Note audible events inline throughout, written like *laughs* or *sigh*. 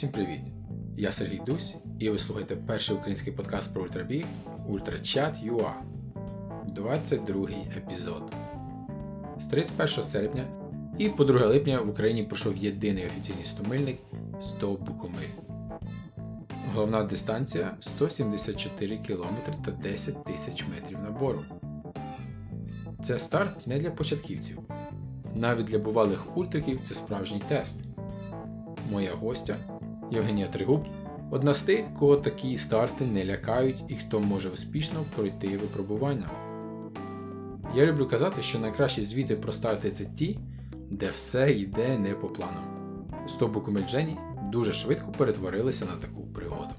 Усім привіт! Я Сергій Дусь, і ви слухаєте перший український подкаст про ультрабіг UltraChat.ua 22 епізод. З 31 серпня і по 2 липня в Україні пройшов єдиний офіційний стомильник 100 Букомиль. Головна дистанція 174 км та 10 тисяч метрів набору. Це старт не для початківців. Навіть для бувалих ультриків це справжній тест. Моя гостя Євгенія Тригуб одна з тих, кого такі старти не лякають і хто може успішно пройти випробування. Я люблю казати, що найкращі звіти про старти це ті, де все йде не по плану. Сто Жені дуже швидко перетворилися на таку пригоду.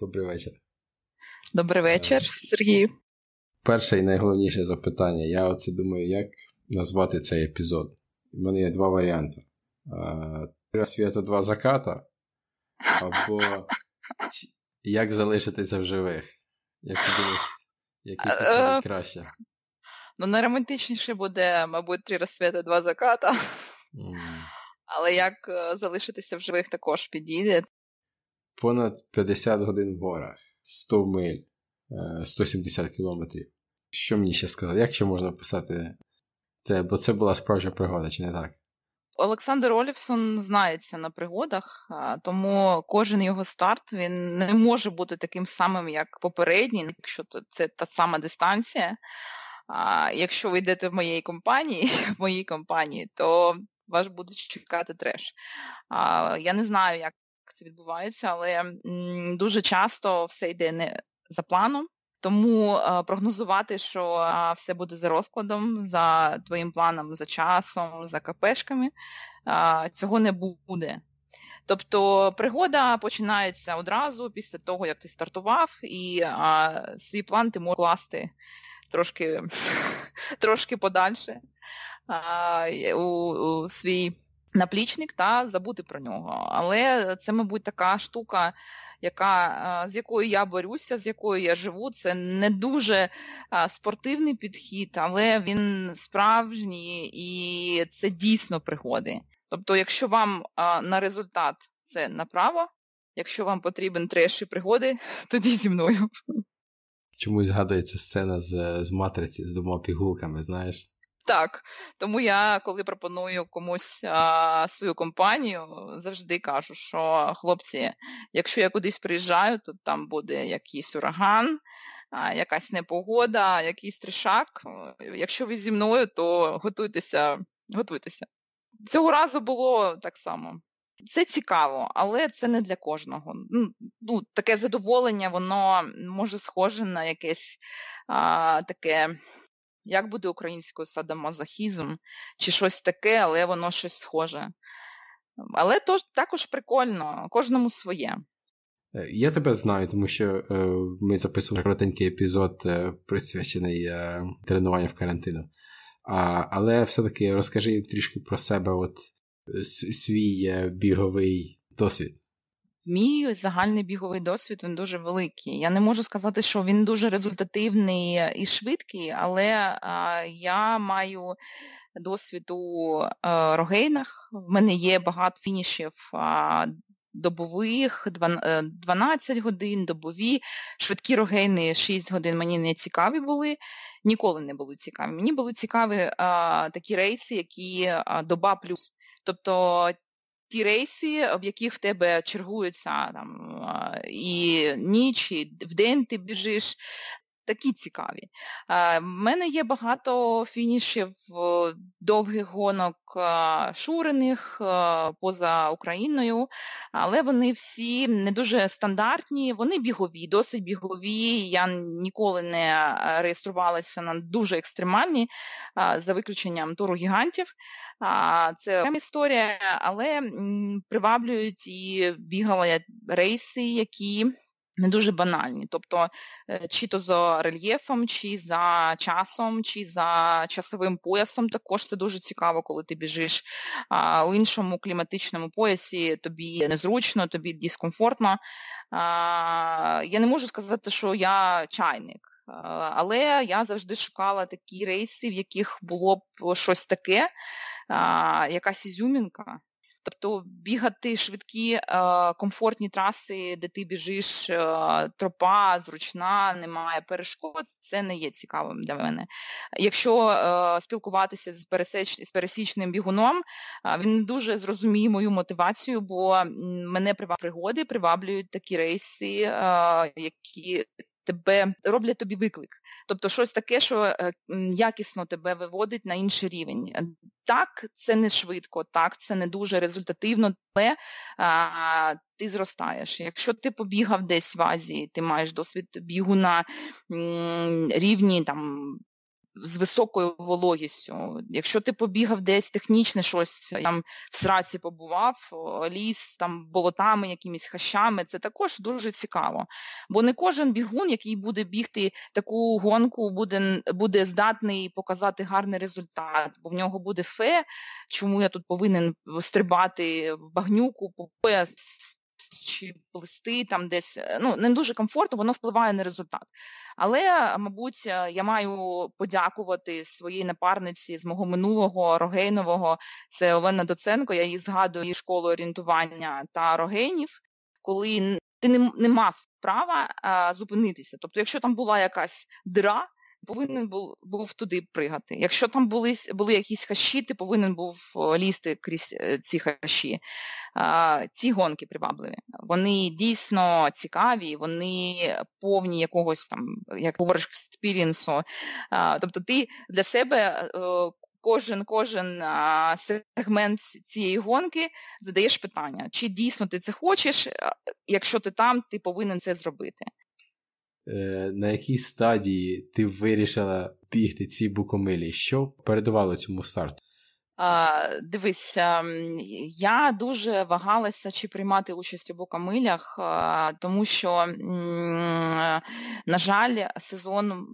Добрий вечір. Добрий вечір, Сергій. Перше і найголовніше запитання. Я оце думаю, як назвати цей епізод. У мене є два варіанти: Три свята, два заката, або Як залишитися в живих. Як ти думаєш, який підходить е, краще? Ну, найромантичніше буде, мабуть, три розсвіти, два заката. Mm. Але як е, залишитися в живих також підійде. Понад 50 годин в горах, 100 миль, 170 е, кілометрів. Що мені ще сказати? Як ще можна описати це? Бо це була справжня пригода, чи не так? Олександр Олівсон знається на пригодах, тому кожен його старт він не може бути таким самим, як попередній, якщо це та сама дистанція. Якщо ви йдете в моїй компанії, *laughs* в моїй компанії, то вас буде чекати треш. Я не знаю, як це відбувається, але дуже часто все йде не за планом. Тому е, прогнозувати, що все буде за розкладом, за твоїм планом, за часом, за КПшками, е, цього не буде. Тобто пригода починається одразу після того, як ти стартував, і а, свій план ти можеш класти трошки *laughs* трошки подальше а, у, у свій наплічник та забути про нього. Але це, мабуть, така штука, яка, з якою я борюся, з якою я живу. Це не дуже спортивний підхід, але він справжній і це дійсно пригоди. Тобто, якщо вам на результат це направо, якщо вам потрібен треш і пригоди, *laughs* тоді зі мною. Чомусь згадується сцена з з матриці з двома пігулками, знаєш? Так, тому я, коли пропоную комусь а, свою компанію, завжди кажу, що хлопці, якщо я кудись приїжджаю, то там буде якийсь ураган, а, якась непогода, якийсь трішак. Якщо ви зі мною, то готуйтеся, готуйтеся. Цього разу було так само. Це цікаво, але це не для кожного. Ну, Таке задоволення, воно може схоже на якесь а, таке як буде українською садомазохізм, чи щось таке, але воно щось схоже. Але то також прикольно, кожному своє. Е, я тебе знаю, тому що е, ми записували коротенький епізод, е, присвячений е, тренуванню в карантину. А, Але все-таки розкажи трішки про себе, от е, свій е, біговий досвід. Мій загальний біговий досвід він дуже великий. Я не можу сказати, що він дуже результативний і швидкий, але а, я маю досвід у а, рогейнах. В мене є багато фінішів а, добових, 12 е, годин, добові, швидкі рогейни 6 годин мені не цікаві були, ніколи не були цікаві. Мені були цікаві такі рейси, які доба плюс. Тобто ті рейси, в яких в тебе чергуються там і ніч, і в день ти біжиш. Такі цікаві. У мене є багато фінішів довгих гонок шурених поза Україною, але вони всі не дуже стандартні, вони бігові, досить бігові. Я ніколи не реєструвалася на дуже екстремальні, за виключенням туру гігантів. Це окрема історія, але приваблюють і бігали рейси, які не дуже банальні. Тобто, е, чи то за рельєфом, чи за часом, чи за часовим поясом також це дуже цікаво, коли ти біжиш а, у іншому кліматичному поясі, тобі незручно, тобі дискомфортно. А, Я не можу сказати, що я чайник. Але я завжди шукала такі рейси, в яких було б щось таке, якась ізюмінка. Тобто бігати швидкі, комфортні траси, де ти біжиш, тропа, зручна, немає перешкод, це не є цікавим для мене. Якщо спілкуватися з пересіч... з пересічним бігуном, він не дуже зрозуміє мою мотивацію, бо мене пригоди приваблюють такі рейси, які тебе роблять тобі виклик. Тобто щось таке, що е, якісно тебе виводить на інший рівень. Е, так, це не швидко, так, це не дуже результативно, але а, ти зростаєш. Якщо ти побігав десь в Азії, ти маєш досвід бігу на м, рівні там з високою вологістю. Якщо ти побігав десь технічне щось, там в сраці побував, ліс там болотами, якимись хащами, це також дуже цікаво. Бо не кожен бігун, який буде бігти таку гонку, буде буде здатний показати гарний результат, бо в нього буде фе, чому я тут повинен стрибати в багнюку по пояс чи плести там десь, е, ну, не дуже комфортно, воно впливає на результат. Але, мабуть, е, я маю подякувати своїй напарниці з мого минулого рогейнового, це Олена Доценко, я її згадую її школу орієнтування та рогейнів, коли ти не, не мав права а, зупинитися. Тобто, якщо там була якась дира, повинен був був туди пригати. Якщо там були були якісь хащі, ти повинен був лізти крізь е, ці хащі. Ці гонки привабливі. Вони дійсно цікаві, вони повні якогось там, як говориш, експірінсу. Тобто ти для себе. Е, кожен кожен сегмент цієї гонки задаєш питання, чи дійсно ти це хочеш, якщо ти там, ти повинен це зробити. Е, на якій стадії ти вирішила бігти ці букомилі? Що передувало цьому старту? Дивись, я дуже вагалася, чи приймати участь у бокамилях, тому що, на жаль, сезон,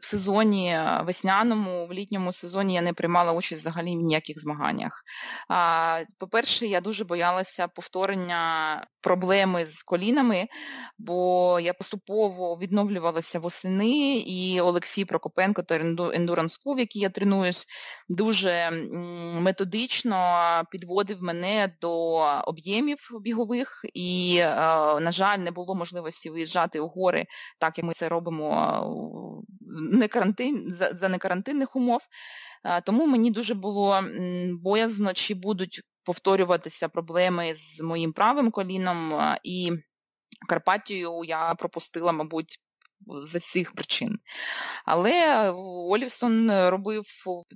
в сезоні весняному, в літньому сезоні я не приймала участь взагалі в ніяких змаганнях. По-перше, я дуже боялася повторення проблеми з колінами, бо я поступово відновлювалася восени, і Олексій Прокопенко та Endurance School, в якій я тренуюсь, дуже методично підводив мене до об'ємів бігових, і, е, на жаль, не було можливості виїжджати у гори, так як ми це робимо не карантин, за, некарантинних умов. Е, тому мені дуже було боязно, чи будуть повторюватися проблеми з моїм правим коліном, е, і Карпатію я пропустила, мабуть, з цих причин. Але Олівсон робив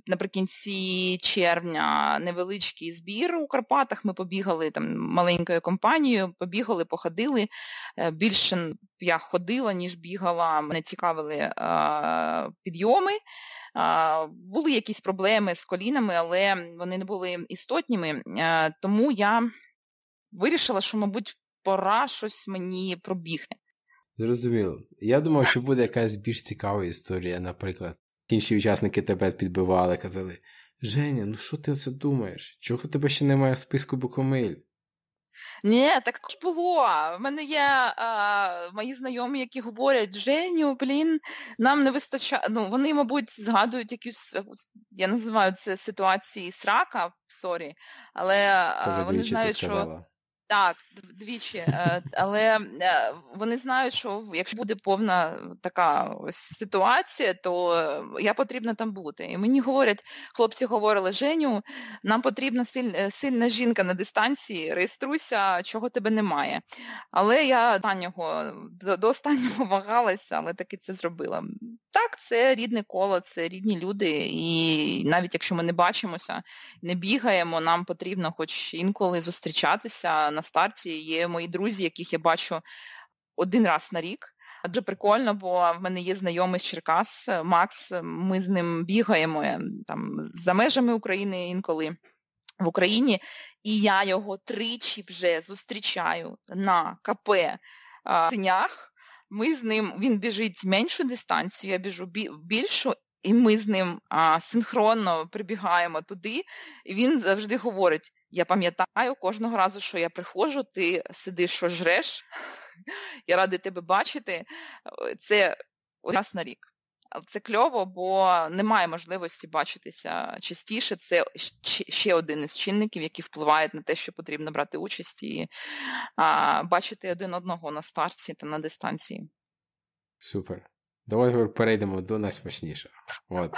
наприкінці червня невеличкий збір у Карпатах. Ми побігали там маленькою компанією, побігали, походили. Е, більше я ходила, ніж бігала. Мене цікавили е, підйоми. Е, були якісь проблеми з колінами, але вони не були істотніми. Е, тому я вирішила, що, мабуть, пора щось мені пробігти. Зрозуміло. Я думав, що буде якась більш цікава історія, наприклад. Інші учасники тебе підбивали, казали: Женя, ну що ти оце думаєш? Чого тебе ще немає в списку Букомиль? Ні, так ж було. В мене є а, мої знайомі, які говорять, Женю, блін, нам не вистачає. Ну, вони, мабуть, згадують якісь, я називаю це ситуації срака, sorry, але а, вони знають, що. Так, двічі. Е, але е, вони знають, що якщо буде повна така ось ситуація, то я потрібна там бути. І мені говорять, хлопці говорили, Женю, нам потрібна сильна, жінка на дистанції, реєструйся, чого тебе немає. Але я останнього, до останнього вагалася, але таки це зробила. Так, це рідне коло, це рідні люди, і навіть якщо ми не бачимося, не бігаємо, нам потрібно хоч інколи зустрічатися на старті. Є мої друзі, яких я бачу один раз на рік. Адже прикольно, бо в мене є знайомий з Черкас, Макс, ми з ним бігаємо ем, там за межами України інколи в Україні, і я його тричі вже зустрічаю на КП Синях. Ми з ним, він біжить меншу дистанцію, я біжу більшу, і ми з ним а, синхронно прибігаємо туди, і він завжди говорить: я пам'ятаю кожного разу, що я приходжу, ти сидиш, що жреш, *laughs* я радий тебе бачити. Це раз на рік. Це кльово, бо немає можливості бачитися частіше. Це ще один із чинників, які впливають на те, що потрібно брати участь і а, бачити один одного на старті та на дистанції. Супер. Давай перейдемо до найсмачнішого. От.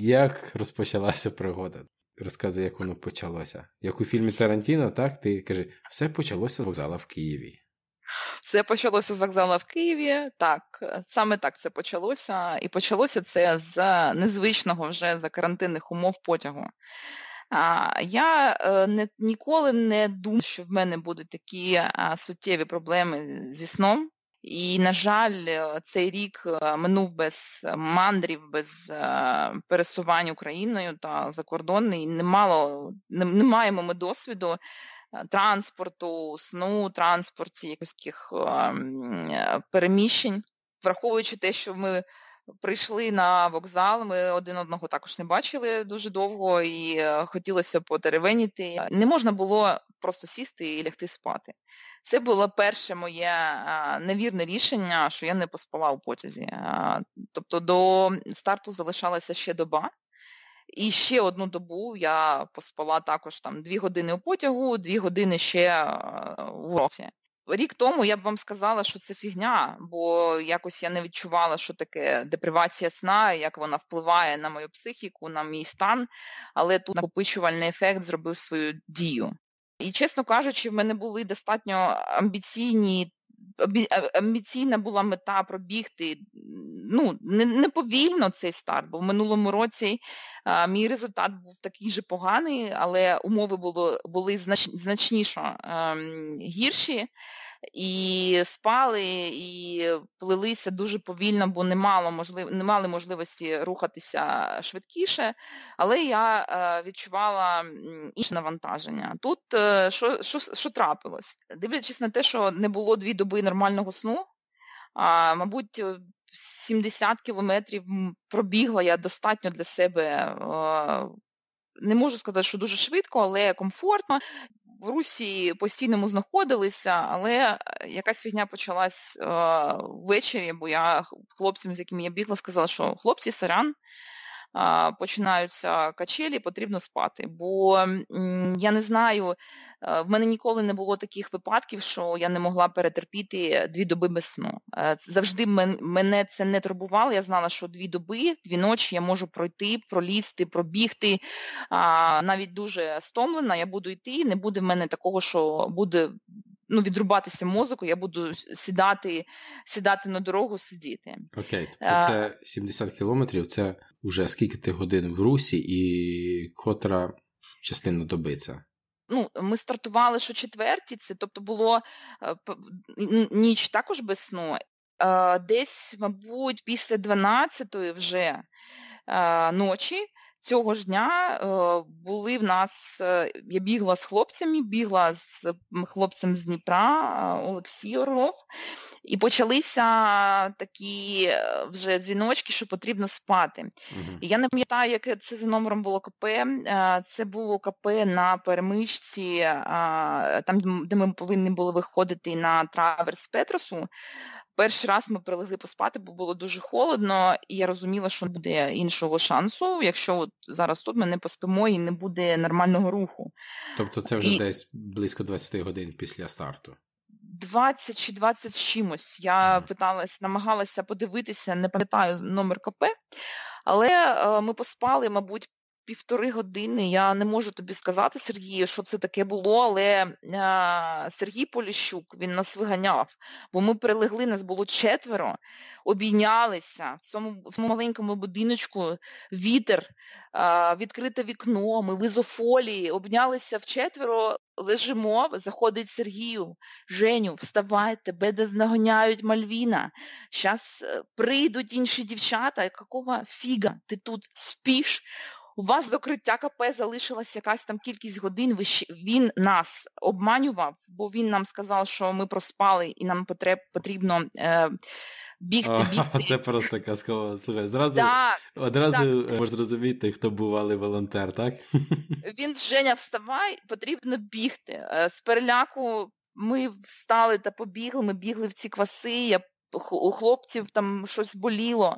Як розпочалася пригода? Розказуй, як воно почалося. Як у фільмі Тарантіно, так? Ти кажи, все почалося з вокзала в Києві. Все почалося з вокзала в Києві. Так, саме так це почалося. І почалося це з незвичного вже за карантинних умов потягу. А, Я е, не, ніколи не думав, що в мене будуть такі суттєві проблеми зі сном. І, на жаль, е, цей рік е, минув без мандрів, без пересувань Україною та за кордон, і немало, не, не маємо ми досвіду транспорту, сну, транспорті, якихось переміщень, враховуючи те, що ми прийшли на вокзал, ми один одного також не бачили дуже довго і е, хотілося потеревеніти. Не можна було просто сісти і лягти спати. Це було перше моє невірне рішення, що я не поспала у потязі. Тобто до старту залишалася ще доба. І ще одну добу я поспала також там дві години у потягу, дві години ще в році. Рік тому я б вам сказала, що це фігня, бо якось я не відчувала, що таке депривація сна, як вона впливає на мою психіку, на мій стан, але тут накопичувальний ефект зробив свою дію. І, чесно кажучи, в мене були достатньо амбіційні амбіційна була мета пробігти ну, не, не повільно цей старт, бо в минулому році а, мій результат був такий же поганий, але умови було, були знач, значніше ем, гірші і спали, і плелися дуже повільно, бо не мало можлив... не мали можливості рухатися швидкіше, але я е, відчувала інше навантаження. Тут е, що, що, що трапилось? Дивлячись на те, що не було дві доби нормального сну, а, мабуть, 70 кілометрів пробігла я достатньо для себе. Е, не можу сказати, що дуже швидко, але комфортно в Русі постійно знаходилися, але е, якась фігня почалась е, ввечері, бо я хлопцям, з якими я бігла, сказала, що хлопці, саран, починаються качелі, потрібно спати. Бо я не знаю, е, в мене ніколи не було таких випадків, що я не могла перетерпіти дві доби без сну. Е, завжди мене це не турбувало. Я знала, що дві доби, дві ночі я можу пройти, пролізти, пробігти. Навіть дуже стомлена, я буду йти, не буде в мене такого, що буде ну, відрубатися мозок, я буду сідати сідати на дорогу, сидіти. Окей, тобто це 70 кілометрів, це вже скільки ти годин в русі і котра частина доби це? Ну, Ми стартували, що четверті, це тобто було е, ніч також без сну. Е, десь, мабуть, після 12-ї вже е, ночі Цього ж дня е, були в нас, е, я бігла з хлопцями, бігла з хлопцем з Дніпра, е, Олексій Орлов, і почалися такі вже дзвіночки, що потрібно спати. Угу. І я не пам'ятаю, яке це за номером було КП. Це було КП на перемичці, там, де ми повинні були виходити на траверс Петросу. Перший раз ми прилегли поспати, бо було дуже холодно, і я розуміла, що не буде іншого шансу, якщо от зараз тут ми не поспимо і не буде нормального руху. Тобто це вже і... десь близько 20 годин після старту. 20 чи 20 з чимось. Я питалась, намагалася подивитися, не пам'ятаю номер КП, але е, ми поспали, мабуть, півтори години. Я не можу тобі сказати, Сергію, що це таке було, але а, Сергій Поліщук він нас виганяв, бо ми прилегли, нас було четверо, обійнялися в цьому в цьому маленькому будиночку вітер, а, відкрите вікно, ми в ізофолії, обнялися вчетверо, лежимо, заходить Сергію, Женю, вставай, тебе де знаганяють Мальвіна. Зараз е, прийдуть інші дівчата, якого фіга, ти тут спіш у вас до криття КП залишилась якась там кількість годин, він нас обманював, бо він нам сказав, що ми проспали і нам потреб, потрібно е, бігти, бігти. Це просто казково. Слухай, зразу так, одразу так. можна зрозуміти, хто бувалий волонтер, так? *laughs* Він Женя, вставай, потрібно бігти. Е, з переляку ми встали та побігли, ми бігли в ці кваси. Я у хлопців там щось боліло.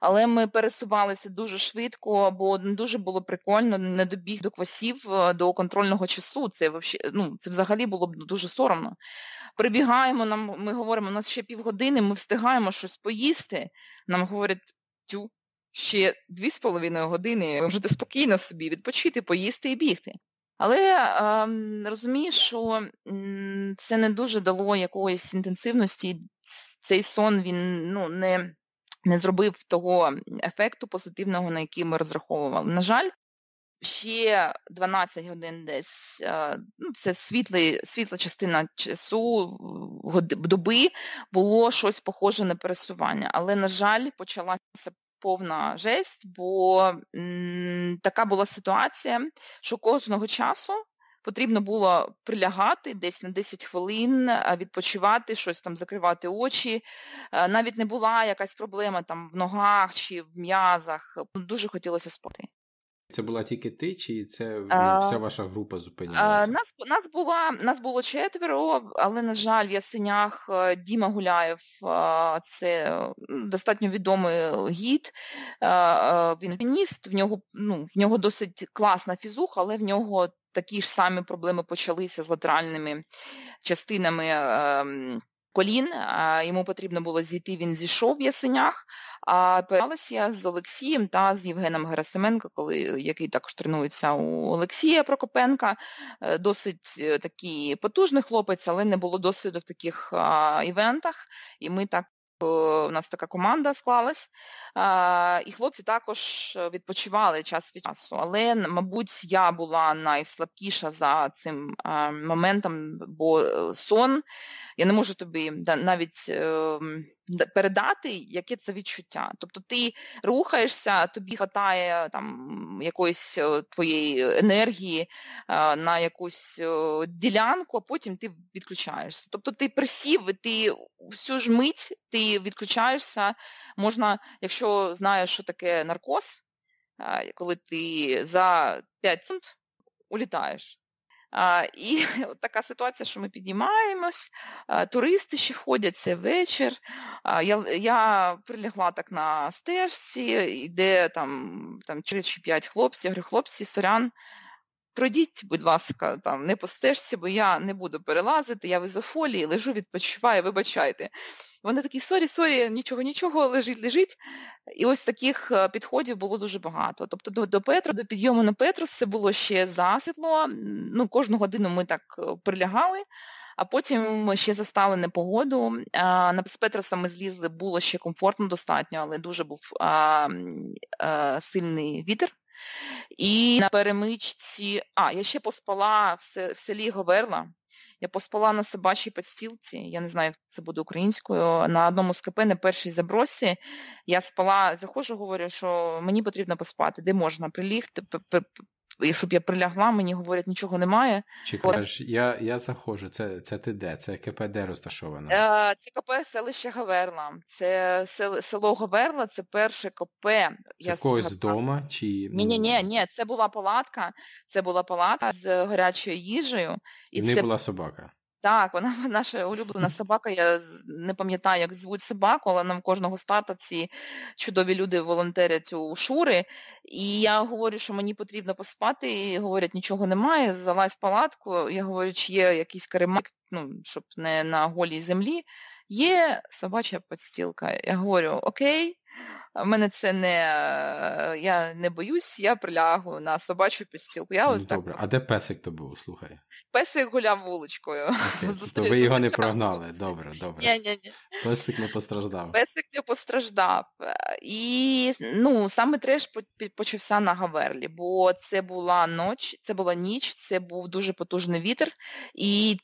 Але ми пересувалися дуже швидко, бо дуже було прикольно, не добіг до квасів е, до контрольного часу. Це ну, це взагалі було б дуже соромно. Прибігаємо, нам ми говоримо, у нас ще півгодини, ми встигаємо щось поїсти. Нам говорять, тю, ще дві з половиною години, ви можете спокійно собі відпочити, поїсти і бігти. Але е, розумієш, що це не дуже дало якоїсь інтенсивності, цей сон він ну, не не зробив того ефекту позитивного, на який ми розраховували. На жаль, ще 12 годин десь, ну, це світлий, світла частина часу, доби, було щось похоже на пересування. Але, на жаль, почалася повна жесть, бо м, така була ситуація, що кожного часу потрібно було прилягати десь на 10 хвилин, відпочивати, щось там закривати очі. Навіть не була якась проблема там в ногах чи в м'язах. Дуже хотілося спати. Це була тільки ти, чи це ну, вся ваша група зупинялася? Нас нас, була, нас було четверо, але, на жаль, в Ясенях е, Діма Гуляєв це достатньо відомий гід, він альпініст, в нього ну, в нього досить класна фізуха, але в нього такі ж самі проблеми почалися з латеральними частинами ем, колін. Йому потрібно було зійти, він зійшов в ясенях. А я з Олексієм та з Євгеном Герасименко, коли, який також тренується у Олексія Прокопенка. Е, досить е, такий потужний хлопець, але не було досвіду в таких івентах. І ми так у нас така команда склалась, і хлопці також відпочивали час від часу. Але, мабуть, я була найслабкіша за цим моментом, бо е, сон, я не можу тобі навіть ем, передати, яке це відчуття. Тобто ти рухаєшся, тобі вистачає там якоїсь е, твоєї енергії е, на якусь е, ділянку, а потім ти відключаєшся. Тобто ти присів, ти всю ж мить ти відключаєшся. Можна, якщо знаєш, що таке наркоз, коли ти за 5 секунд улітаєш. І *laughs* от така ситуація, що ми підіймаємось, туристи ще ходять, це вечір. Я я прилягла так на стежці, йде там там 4 чи 5 хлопців. Я говорю, хлопці, сорян, пройдіть, будь ласка, там не по стежці, бо я не буду перелазити, я в ізофолії, лежу, відпочиваю, вибачайте. Вони такі, sorry, sorry, нічого, нічого, лежить, лежить. І ось таких е, підходів було дуже багато. Тобто до до Петра, до підйому на Петрус це було ще засвітло. Ну, Кожну годину ми так е, прилягали, а потім ми ще застали непогоду. З Петроса ми злізли, було ще комфортно достатньо, але дуже був а, а, сильний вітер. І на перемичці, а, я ще поспала в селі Говерла. Я поспала на собачій підстілці, я не знаю, як це буде українською. На одному з КП на першій забросі я спала, заходжу, говорю, що мені потрібно поспати, де можна прилігти, і щоб я прилягла, мені говорять, нічого немає. Чи кажеш, я я заходжу, це це ти де? Це КП де розташовано? Е, Це КП селище Гаверла. Це село Гаверла, це перше КП. Це я в когось вдома? чи... Ні, ні, ні, ні, це була палатка, це була палатка з гарячою їжею. І, і це... не була собака. Так, вона *laughs* наша улюблена собака. Я не пам'ятаю, як звуть собаку, але нам кожного старта ці чудові люди волонтерять у шури. І я говорю, що мені потрібно поспати. І говорять, нічого немає, залазь в палатку. Я говорю, чи є якийсь керемак, ну, щоб не на голій землі. Є собача підстілка. Я говорю, окей, в мене це не я не боюсь, я прилягу на собачу підстілку. Я ну, от Добре, так... а де песик то був, слухай? Песик гуляв вуличкою. *laughs* Okay. То ви його не прогнали. Добре, добре. Ні, ні, ні. Песик не постраждав. Песик не постраждав. І ну, саме треш почався на Гаверлі, бо це була ніч, це була ніч, це був дуже потужний вітер. І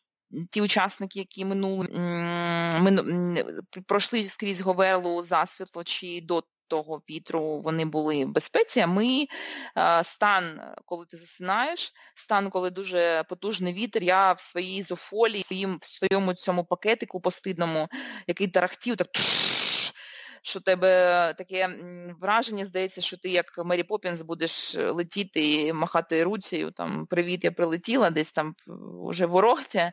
ті учасники, які минули мину, пройшли скрізь Говерлу засвітло чи до того вітру, вони були в безпеці. А ми стан, коли ти засинаєш, стан, коли дуже потужний вітер, я в своїй зофолі, в своєму цьому пакетику постидному, який тарахтів, так що тебе таке враження здається, що ти як Мері Поппінс будеш летіти і махати руцею, там Привіт, я прилетіла, десь там уже ворогтя.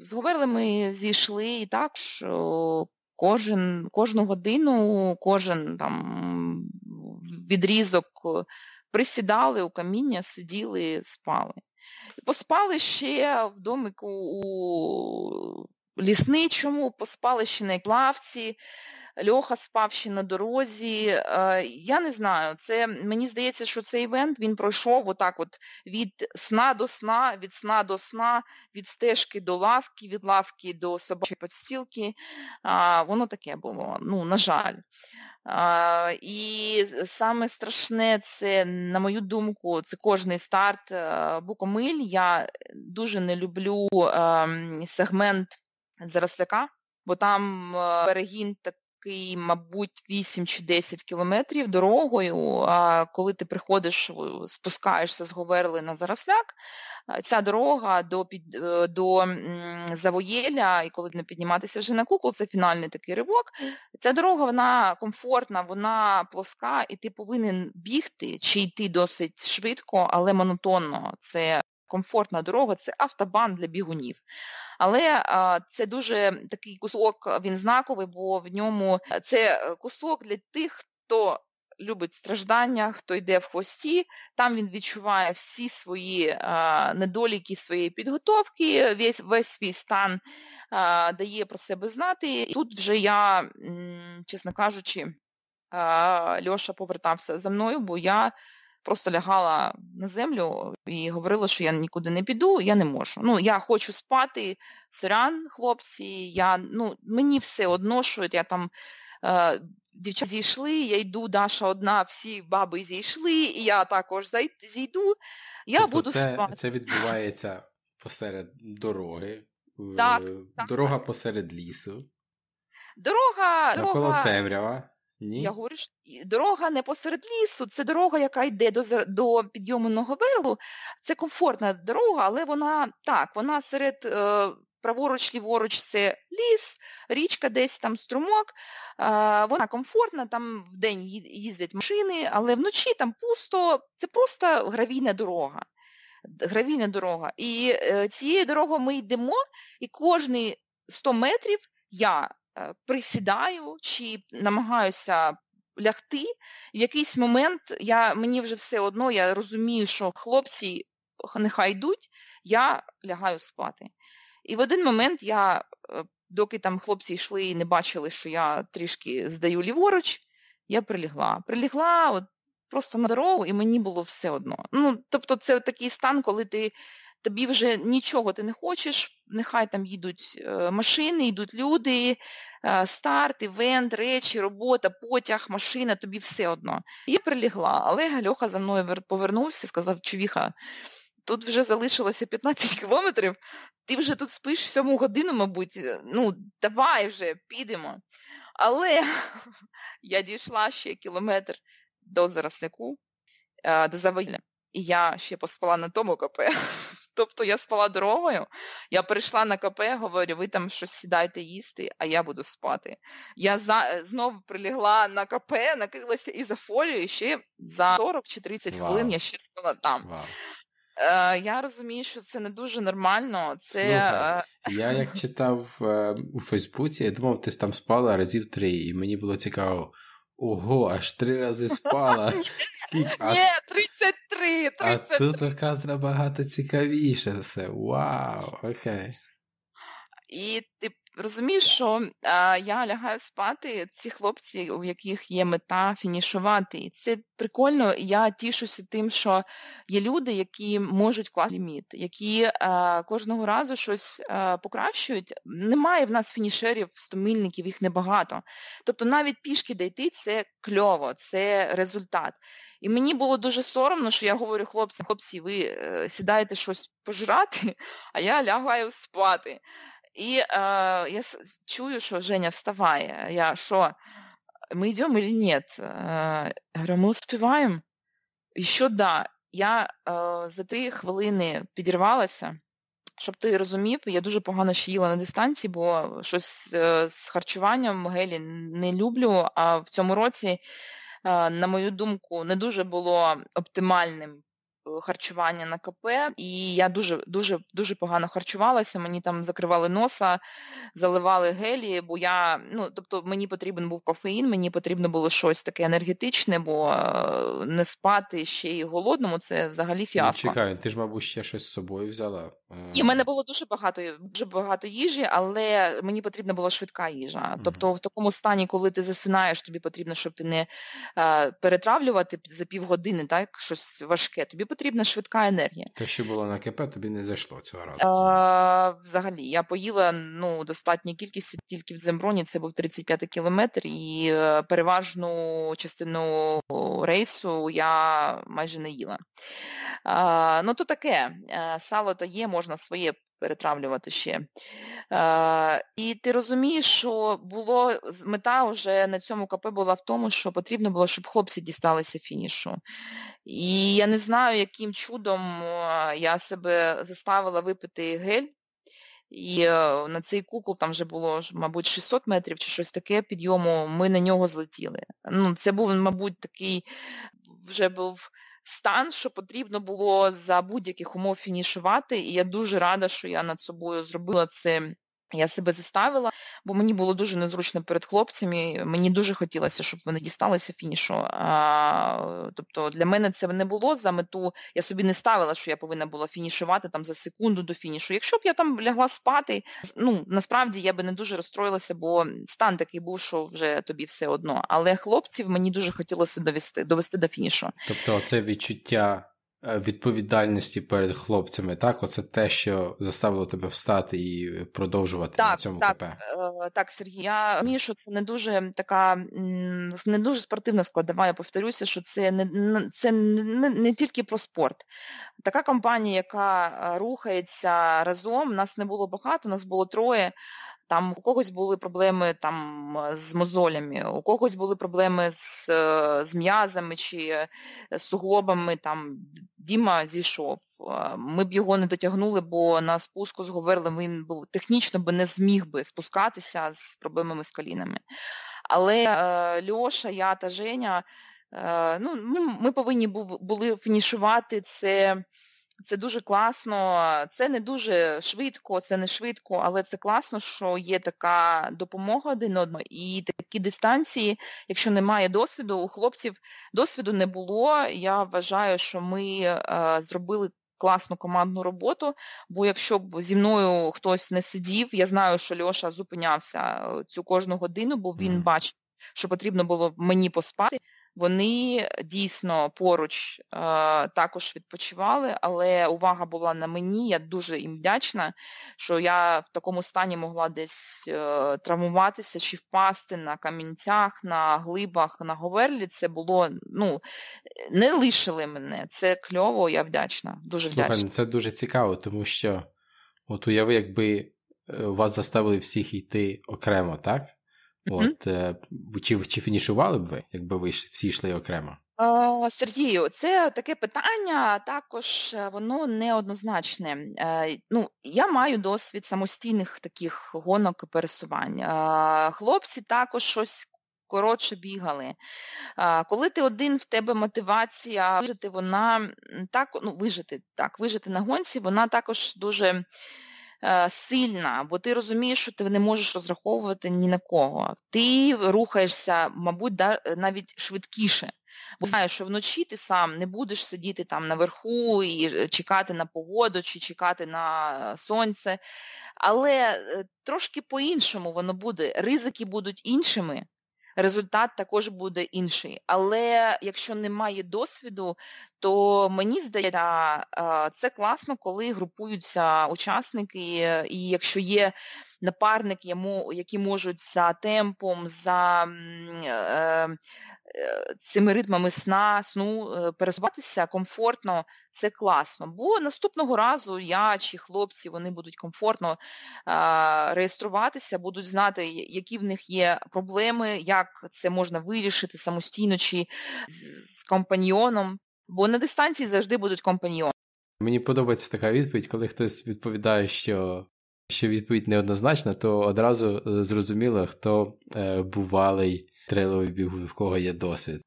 З Говерли ми зійшли і так, що кожен, кожну годину, кожен там відрізок присідали у каміння, сиділи, спали. Поспали ще в домику у лісничому, поспали ще на лавці, Льоха спав ще на дорозі. Е, я не знаю, це мені здається, що цей івент він пройшов отак от від сна до сна, від сна до сна, від стежки до лавки, від лавки до собачої подстілки. Воно таке було, ну, на жаль. І саме страшне це, на мою думку, це кожний старт е, Букомиль. Я дуже не люблю ем, сегмент заросляка, бо там е, перегін так такий, мабуть, 8 чи 10 кілометрів дорогою. Коли ти приходиш, спускаєшся з Говерли на Заросляк, ця дорога до під, е, до Завоєля, і коли не підніматися вже на кукол, це фінальний такий ривок. Ця дорога вона комфортна, вона плоска, і ти повинен бігти чи йти досить швидко, але монотонно. Це комфортна дорога, це автобан для бігунів. Але а, це дуже такий кусок, він знаковий, бо в ньому це е, кусок для тих, хто любить страждання, хто йде в хвості, там він відчуває всі свої а, недоліки своєї підготовки, весь весь свій стан а, дає про себе знати. І тут вже я, чесно кажучи, а, Льоша повертався за мною, бо я просто лягала на землю і говорила, що я нікуди не піду, я не можу. Ну, я хочу спати, сорян, хлопці, я, ну, мені все одно, що я там. Е, Дівчата зійшли, я йду, Даша одна, всі баби зійшли, і я також зійду. Я тобто буду це, спати. Це відбувається посеред дороги, так, так, дорога посеред лісу. Дорога, Навколо дорога... темрява. Ні? Я говорю, що дорога не посеред лісу, це дорога, яка йде до до підйому Новобелу. Це комфортна дорога, але вона так, вона серед е, праворуч, ліворуч це ліс, річка десь там струмок. Е, вона комфортна, там в день їздять машини, але вночі там пусто, це просто гравійна дорога. Гравійна дорога. І е, цією дорогою ми йдемо, і кожні 100 метрів я присідаю чи намагаюся лягти. В якийсь момент я, мені вже все одно, я розумію, що хлопці нехай йдуть, я лягаю спати. І в один момент я, е, доки там хлопці йшли і не бачили, що я трішки здаю ліворуч, я прилягла. Прилягла от просто на дорогу, і мені було все одно. Ну, Тобто це такий стан, коли ти тобі вже нічого ти не хочеш, нехай там їдуть е, машини, йдуть люди, е, старт, івент, речі, робота, потяг, машина, тобі все одно. Я прилягла, але Гальоха за мною повернувся сказав, Чувіха, тут вже залишилося 15 кілометрів, ти вже тут спиш сьому годину, мабуть, е, ну, давай вже, підемо. Але *laughs* я дійшла ще кілометр до Заросляку, до Завиля, і я ще поспала на тому КП. *laughs* Тобто я спала дорогою, я прийшла на КП, говорю, ви там щось сідайте їсти, а я буду спати. Я за, знову прилягла на КП, накрилася і за фолію, і ще за 40 чи 30 Вау. хвилин я ще спала там. Вау. Е, Я розумію, що це не дуже нормально. Це, Слухай, е... Я як *laughs* читав е, у Фейсбуці, я думав, ти там спала разів три, і мені було цікаво. Ого, аж три рази *laughs* спала. Скільки? Ні, 33, 33. А тут, оказується, набагато цікавіше все. Вау, окей. І ти розумієш, що а, я лягаю спати, ці хлопці, у яких є мета фінішувати. І це прикольно, я тішуся тим, що є люди, які можуть вкласти ліміт, які а, кожного разу щось а, покращують. Немає в нас фінішерів, стомильників, їх небагато. Тобто навіть пішки дійти це кльово, це результат. І мені було дуже соромно, що я говорю хлопцям, хлопці, ви е, сідаєте щось пожрати, *laughs* а я лягаю спати. И э, я чую, что Женя, вставай. Я, что, мы идем или нет? Э, говорю, мы успеваем? Еще да. Я е, за три хвилини підірвалася. Щоб ти розумів, я дуже погано ще їла на дистанції, бо щось е, з харчуванням в Могилі не люблю. А в цьому році, е, на мою думку, не дуже було оптимальним харчування на КП, і я дуже дуже дуже погано харчувалася. Мені там закривали носа, заливали гелі, бо я ну тобто мені потрібен був кофеїн, мені потрібно було щось таке енергетичне, бо е, не спати ще й голодному це взагалі Ну, фіаско. чекай, ти ж, мабуть, ще щось з собою взяла. І в мене було дуже багато дуже багато їжі, але мені потрібна була швидка їжа. Тобто, в такому стані, коли ти засинаєш, тобі потрібно, щоб ти не е, перетравлювати за півгодини, так щось важке. Тобі потрібна швидка енергія. Те, що було на КП, тобі не зайшло цього разу. А, взагалі, я поїла ну, достатню кількість тільки в Земброні, це був 35 кілометр, і е, переважну частину рейсу я майже не їла. А, ну, то таке, е, сало то є, можна своє перетравлювати ще. Е, і ти розумієш, що було мета вже на цьому КП була в тому, що потрібно було, щоб хлопці дісталися фінішу. І я не знаю, яким чудом е, я себе заставила випити гель. І е, на цей кукол там вже було, мабуть, 600 метрів чи щось таке підйому, ми на нього злетіли. Ну, це був, мабуть, такий вже був стан, що потрібно було за будь-яких умов фінішувати. І я дуже рада, що я над собою зробила це. Я себе заставила, бо мені було дуже незручно перед хлопцями. Мені дуже хотілося, щоб вони дісталися фінішу. А, тобто для мене це не було за мету. Я собі не ставила, що я повинна була фінішувати там за секунду до фінішу. Якщо б я там лягла спати, ну насправді я би не дуже розстроїлася, бо стан такий був, що вже тобі все одно. Але хлопців мені дуже хотілося довести, довести до фінішу. Тобто, це відчуття відповідальності перед хлопцями, так? Оце те, що заставило тебе встати і продовжувати на Так, цьому так, КП. е, так, Сергій, я розумію, що це не дуже така не дуже спортивна складова. Я повторюся, що це не не- це не, не тільки про спорт. Така компанія, яка е, рухається разом, нас не було багато, нас було троє. Там у когось були проблеми там е, з мозолями, у когось були проблеми з, е, з м'язами чи е, з суглобами. Там Діма зійшов. Ми б його не дотягнули, бо на спуску з він був технічно би не зміг би спускатися з проблемами з колінами. Але е, Льоша, я та Женя, е, ну, ми, повинні були фінішувати це. Це дуже класно, це не дуже швидко, це не швидко, але це класно, що є така допомога один одному. І такі дистанції, якщо немає досвіду, у хлопців досвіду не було. Я вважаю, що ми е, зробили класну командну роботу, бо якщо б зі мною хтось не сидів, я знаю, що Льоша зупинявся е, цю кожну годину, бо він бачив, що потрібно було мені поспати. Вони дійсно поруч е, також відпочивали, але увага була на мені. Я дуже їм вдячна, що я в такому стані могла десь е, травмуватися чи впасти на камінцях, на глибах, на говерлі. Це було, ну, не лишили мене. Це кльово, я вдячна. Дуже Слухай, вдячна. ну це дуже цікаво, тому що от уяви, якби е, вас заставили всіх йти окремо, так? От, е, чи, чи фінішували б ви, якби ви всі йшли окремо? Сергію, це таке питання, також е, воно неоднозначне. Е, Ну, я маю досвід самостійних таких гонок і пересувань. Е, Хлопці також щось коротше бігали. А, Коли ти один, в тебе мотивація вижити, вона так, ну, вижити, так, вижити на гонці, вона також дуже е, сильна, бо ти розумієш, що ти не можеш розраховувати ні на кого. Ти рухаєшся, мабуть, да- навіть швидкіше. Бо знаєш, що вночі ти сам не будеш сидіти там наверху і е, чекати на погоду чи чекати на е, сонце. Але е, трошки по-іншому воно буде. Ризики будуть іншими, результат також буде інший. Але якщо немає досвіду, то мені здається, це класно, коли групуються учасники, е, і якщо є напарник, які можуть за темпом, за е, цими ритмами сна, сну е, пересуватися комфортно, це класно. Бо наступного разу я чи хлопці вони будуть комфортно реєструватися, будуть знати, які в них є проблеми, як це можна вирішити самостійно чи з, з компаньйоном. Бо на дистанції завжди будуть компаньйони. Мені подобається така відповідь, коли хтось відповідає, що, що відповідь неоднозначна, то одразу е, зрозуміло, хто е, бувалий трейловий бігун, в кого є досвід.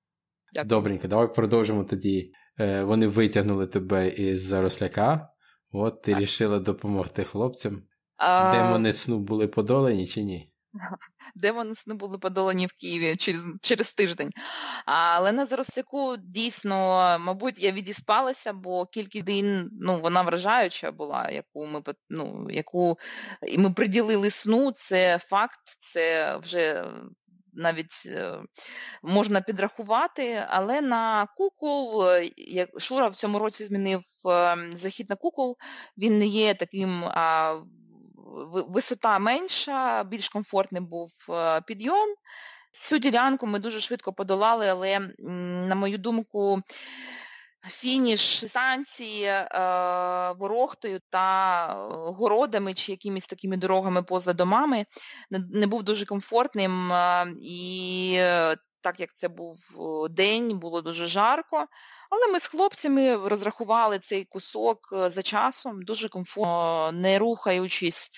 Дякую. Добренько, давай продовжимо тоді е, вони витягнули тебе із заросляка, от ти вирішила допомогти хлопцям. А... Демони сну були подолані чи ні? *laughs* Демони сну були подолані в Києві через через тиждень. Але на Заросляку дійсно, мабуть, я відіспалася, бо кількість день ну, вона вражаюча була, яку ми ну, яку ми приділили сну, це факт, це вже навіть е, можна підрахувати, але на кукол, е, як Шура в цьому році змінив е, захід на кукол, він не є таким. Висота менша, більш комфортний був підйом. Цю ділянку ми дуже швидко подолали, але, на мою думку, фініш санкції е, ворохтою та е, городами чи якимись такими дорогами поза домами не був дуже комфортним. Е, і так як це був день, було дуже жарко. Але ми з хлопцями розрахували цей кусок за часом, дуже комфортно, не рухаючись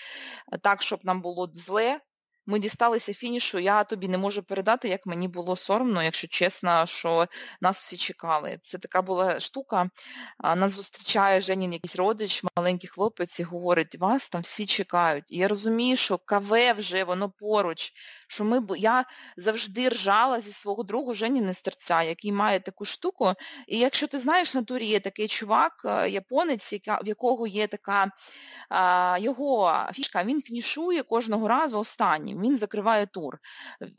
так, щоб нам було зле. Ми дісталися фінішу, я тобі не можу передати, як мені було соромно, якщо чесно, що нас всі чекали. Це така була штука. Нас зустрічає Женін якийсь родич, маленький хлопець, і говорить, вас там всі чекають. І я розумію, що КВ вже воно поруч. що ми, Я завжди ржала зі свого другу Жені Нестерця, який має таку штуку. І якщо ти знаєш, на турі є такий чувак, е, японець, в якого є така його фішка, він фінішує кожного разу останнім він закриває тур.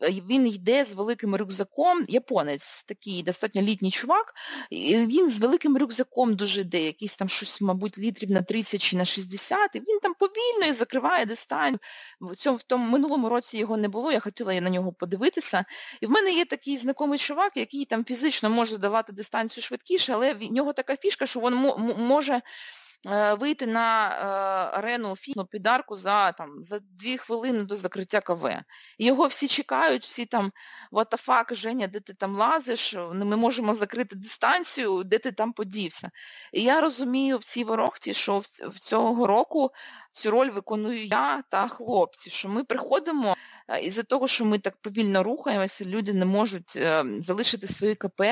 Він йде з великим рюкзаком, японець, такий достатньо літній чувак, він з великим рюкзаком дуже йде, якийсь там щось, мабуть, літрів на 30 чи на 60, і він там повільно і закриває дистанцію. В цьому в тому минулому році його не було, я хотіла на нього подивитися. І в мене є такий знайомий чувак, який там фізично може давати дистанцію швидкіше, але в нього така фішка, що він може. Е, вийти на е, арену фіну підарку за там, за дві хвилини до закриття КВ. Його всі чекають, всі там ватафак, Женя, де ти там лазиш, ми можемо закрити дистанцію, де ти там подівся. І я розумію в цій ворогті, що в цього року цю роль виконую я та хлопці, що ми приходимо із-за того, що ми так повільно рухаємося, люди не можуть залишити свої КП,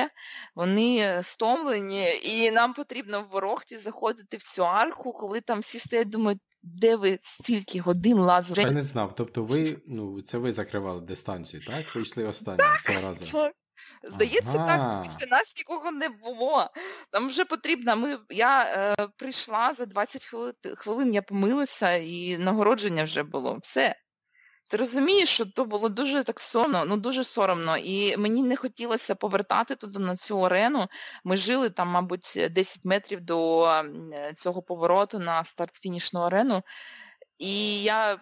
вони стомлені, і нам потрібно в ворогті заходити в цю арку, коли там всі стоять, думають, де ви стільки годин лазили. Я не знав. Тобто ви, ну, це ви закривали дистанцію, так? Ви йшли останнім цього разу. Здається, ага. так, після нас нікого не було. Там вже потрібно. Ми, Я е, прийшла за 20 хвилин, хвилин, я помилася, і нагородження вже було. Все. Ти розумієш, що то було дуже так соромно, ну дуже соромно. І мені не хотілося повертати туди на цю арену. Ми жили там, мабуть, 10 метрів до цього повороту на старт-фінішну арену. І я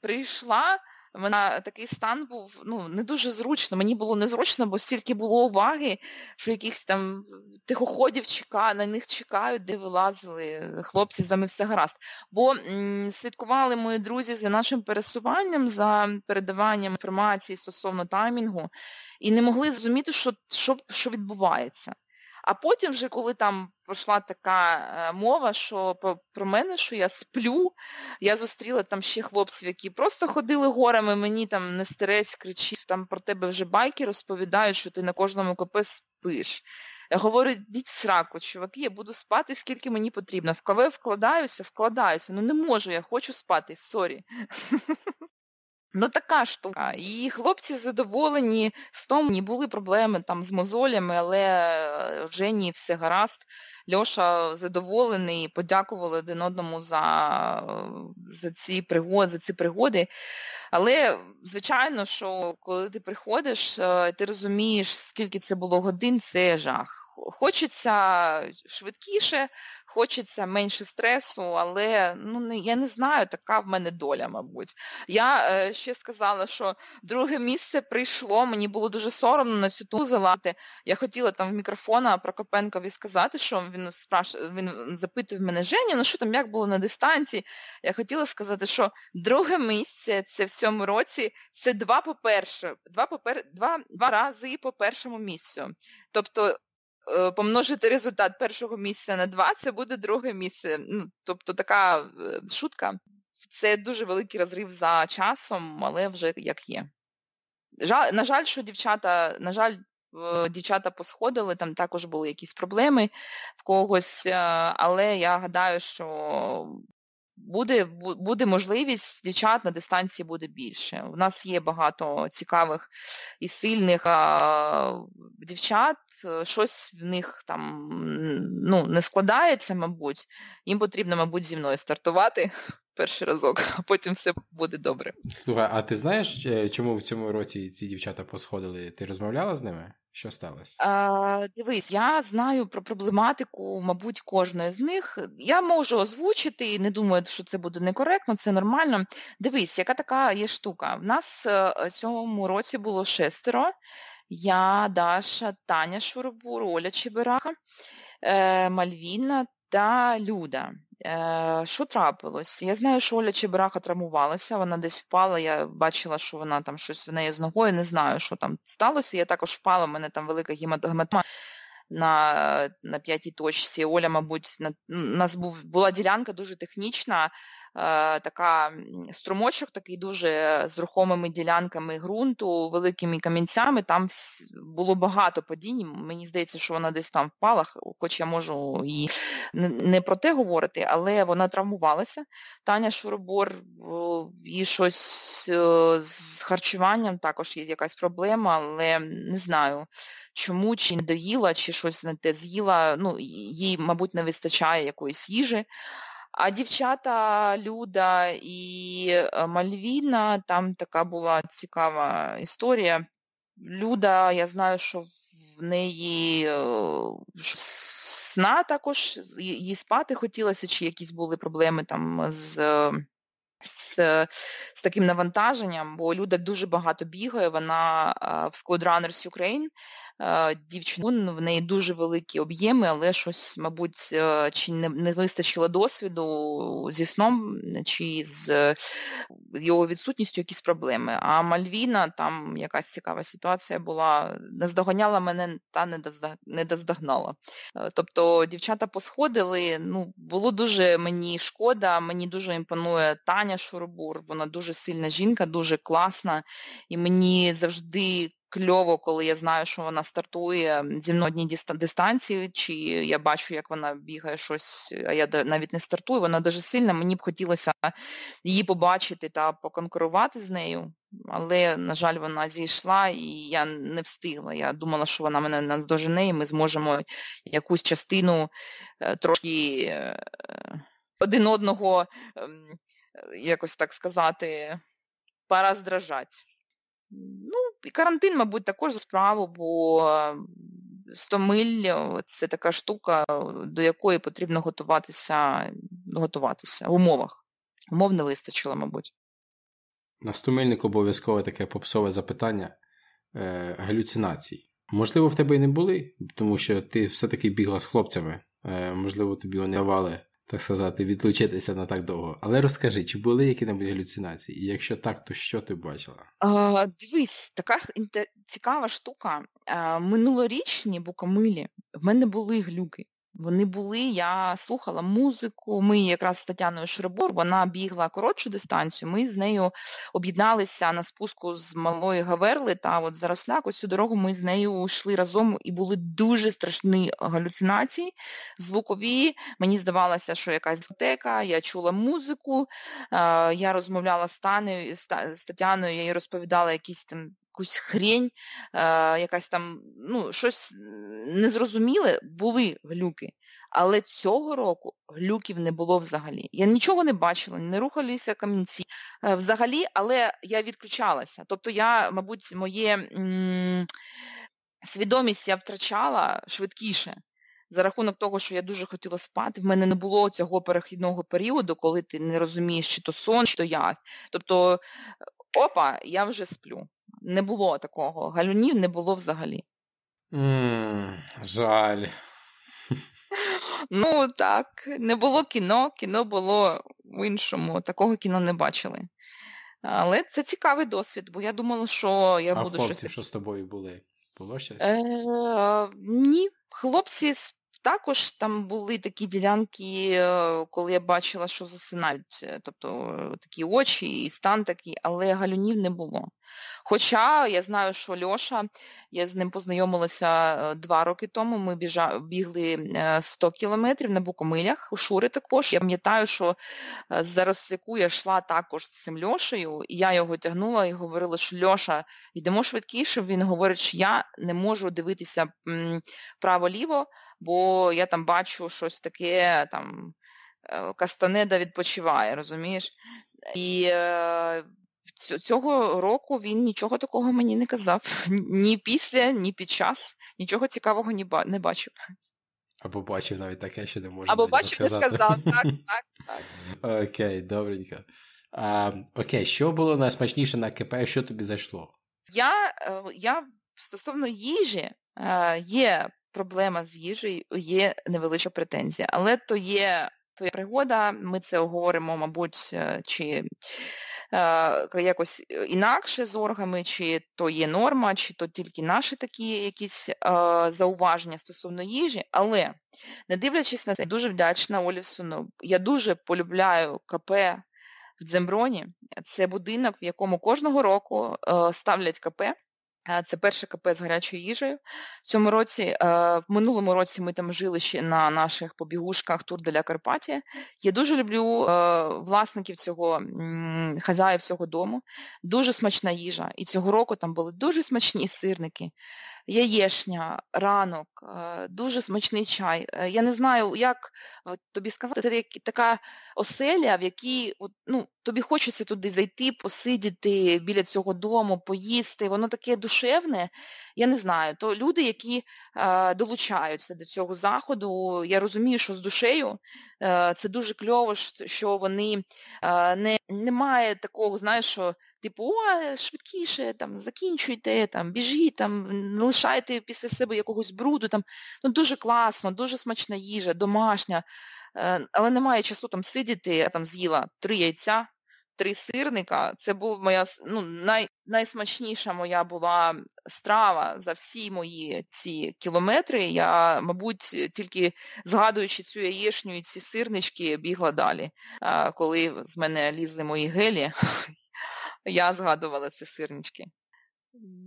прийшла. Мене такий стан був ну, не дуже зручно. Мені було незручно, бо стільки було уваги, що якихось там тихоходів чека, на них чекають, де вилазили хлопці, з вами все гаразд. Бо слідкували мої друзі за нашим пересуванням, за передаванням інформації стосовно таймінгу, і не могли зрозуміти, що, що, що відбувається. А потім, вже, коли там пішла така е, мова, що про мене, що я сплю, я зустріла там ще хлопців, які просто ходили горами, мені там не стерець кричить, там про тебе вже байки розповідають, що ти на кожному КП спиш. Я говорю, йдіть в сраку, чуваки, я буду спати, скільки мені потрібно. В КЧ вкладаюся, вкладаюся. Ну не можу, я хочу спати, сорі. *laughs* Ну, така штука. І хлопці задоволені, з стомлені, були проблеми там з мозолями, але е, Жені все гаразд. Льоша задоволений, подякували один одному за за, ці пригоди, за ці пригоди. Але, звичайно, що коли ти приходиш, е, ти розумієш, скільки це було годин, це жах. Хочеться швидкіше, хочеться менше стресу, але ну я не знаю, така в мене доля, мабуть. Я е, ще сказала, що друге місце прийшло, мені було дуже соромно на цю ту залати. Я хотіла там в мікрофона Прокопенкові сказати, що він спраш... він запитує в мене Женя, ну що там, як було на дистанції. Я хотіла сказати, що друге місце це в цьому році це два по перше, два по пер... два, два рази по першому місцю. Тобто помножити результат першого місця на два, це буде друге місце. Ну, Тобто така е, шутка. Це дуже великий розрив за часом, але вже як є. Жаль, На жаль, що дівчата, на жаль, дівчата посходили, там також були якісь проблеми в когось, але я гадаю, що буде буде можливість дівчат на дистанції буде більше. У нас є багато цікавих і сильних а, дівчат, щось в них там ну, не складається, мабуть. Їм потрібно, мабуть, зі мною стартувати перший разок, *laughs* а потім все буде добре. Слухай, а ти знаєш, е, чому в цьому році ці дівчата посходили? Ти розмовляла з ними? Що сталося? А, Дивись, я знаю про проблематику, мабуть, кожної з них. Я можу озвучити і не думаю, що це буде некоректно, це нормально. Дивись, яка така є штука. В нас е, цьому році було шестеро. Я, Даша, Таня Шурбур, Оля Чебираха, е, Мальвіна та Люда. Е, Що трапилось? Я знаю, що Оля Чебираха травмувалася, вона десь впала, я бачила, що вона там щось в неї з ногою, не знаю, що там сталося. Я також впала, в мене там велика гематома на на п'ятій точці. Оля, мабуть, на, у нас був, була ділянка дуже технічна, така струмочок, такий дуже з рухомими ділянками ґрунту, великими камінцями. Там було багато падінь. Мені здається, що вона десь там впала, хоч я можу і не про те говорити, але вона травмувалася. Таня Шуробор, і щось е, з харчуванням також є якась проблема, але не знаю. Чому, чи не доїла, чи щось не те з'їла, ну, їй, мабуть, не вистачає якоїсь їжі. А дівчата Люда і е, Мальвіна, там така була цікава історія. Люда, я знаю, що в неї е, сна також, їй спати хотілося, чи якісь були проблеми там з з, з таким навантаженням, бо Люда дуже багато бігає, вона в Squad Runners Ukraine дівчину, в неї дуже великі об'єми, але щось, мабуть, е, чи не, не вистачило досвіду зі сном, чи з його відсутністю якісь проблеми. А Мальвіна, там якась цікава ситуація була, наздоганяла мене та не доздогнала. Е, тобто дівчата посходили, ну, було дуже мені шкода, мені дуже імпонує Таня Шурубур, вона дуже сильна жінка, дуже класна, і мені завжди кльово, коли я знаю, що вона стартує зі мною одній дистанції, чи я бачу, як вона бігає щось, а я навіть не стартую, вона дуже сильна, мені б хотілося її побачити та поконкурувати з нею. Але, на жаль, вона зійшла і я не встигла. Я думала, що вона мене наздожене, і ми зможемо якусь частину е, трошки е, один одного, ем, якось так сказати, пораздражати. Ну, і карантин, мабуть, також за справу, бо 100 миль це така штука, до якої потрібно готуватися готуватися в умовах. Умов не вистачило, мабуть. На 100 мильнику обов'язково таке попсове запитання е, галюцинацій. Можливо, в тебе і не були, тому що ти все-таки бігла з хлопцями. Е, Можливо, тобі вони давали так сказати, відлучитися на так довго. Але розкажи, чи були які-небудь галюцинації? І якщо так, то що ти бачила? А, Дивись, така цікава штука. Минулорічні букамилі в мене були глюки. Вони були, я слухала музику. Ми якраз з Тетяною Шребор, вона бігла коротшу дистанцію. Ми з нею об'єдналися на спуску з малої Гаверли та от Заросляк. Ось цю дорогу ми з нею йшли разом і були дуже страшні галюцинації звукові. Мені здавалося, що якась дискотека, я чула музику, я розмовляла з Танею, з Тетяною, я їй розповідала якісь там якусь хрень, якась там, ну, щось незрозуміле, були глюки. Але цього року глюків не було взагалі. Я нічого не бачила, не рухалися камінці е, взагалі, але я відключалася. Тобто я, мабуть, моє м- свідомість я втрачала швидкіше. За рахунок того, що я дуже хотіла спати, в мене не було цього перехідного періоду, коли ти не розумієш, чи то сон, чи то як. Тобто, опа, я вже сплю не було такого. Галюнів не було взагалі. Mm, жаль. Ну так, не було кіно, кіно було в іншому. Такого кіно не бачили. Але це цікавий досвід, бо я думала, що я а буду хлопці, щось. що з тобою були? Було щось? Е, Ні, хлопці також там були такі ділянки, е, коли я бачила, що засинають, тобто такі очі і стан такий, але галюнів не було. Хоча я знаю, що Льоша, я з ним познайомилася е, два роки тому, ми біжа, бігли 100 кілометрів на Букомилях, у Шури також. Я пам'ятаю, що е, з Заросляку я йшла також з цим Льошею, і я його тягнула і говорила, що Льоша, йдемо швидкіше. Він говорить, що я не можу дивитися право-ліво, бо я там бачу щось таке, там е, Кастанеда відпочиває, розумієш? І цього року він нічого такого мені не казав. *laughs* Ні після, ні під час. Нічого цікавого не бачив. Або бачив навіть таке, що не можна Або бачив, не сказав. Так, *laughs* так, так. Окей, добренько. А, Окей, що було найсмачніше на КП, що тобі зайшло? Я е, я стосовно їжі, е, є проблема з їжею, є невеличка претензія, але то є, то є пригода, ми це оговоримо, мабуть, е, чи якось е, інакше з оргами, чи то є норма, чи то тільки наші такі якісь е, зауваження стосовно їжі. Але не дивлячись на це, я дуже вдячна Олівсону. Я дуже полюбляю КП в Дземброні. Це будинок, в якому кожного року ставлять КП. Це перше КП з гарячою їжею. В цьому році, в минулому році ми там жили ще на наших побігушках Тур для Карпатія. Я дуже люблю власників цього, хазяїв цього дому. Дуже смачна їжа. І цього року там були дуже смачні сирники яєшня, ранок, е, дуже смачний чай. Е, я не знаю, як тобі сказати, це така оселя, в якій ну, тобі хочеться туди зайти, посидіти біля цього дому, поїсти. Воно таке душевне. Я не знаю. То люди, які е, долучаються до цього заходу, я розумію, що з душею це дуже кльово, що вони не немає такого, знаєш, що типу, о, швидкіше, там, закінчуйте, там, біжіть, там, не лишайте після себе якогось бруду. Там. Ну, Дуже класно, дуже смачна їжа, домашня, е, але немає часу там сидіти, я там з'їла три яйця, три сирника. Це була моя ну, най, найсмачніша моя була страва за всі мої ці кілометри. Я, мабуть, тільки згадуючи цю яєшню і ці сирнички, бігла далі. Коли з мене лізли мої гелі, *laughs* я згадувала ці сирнички.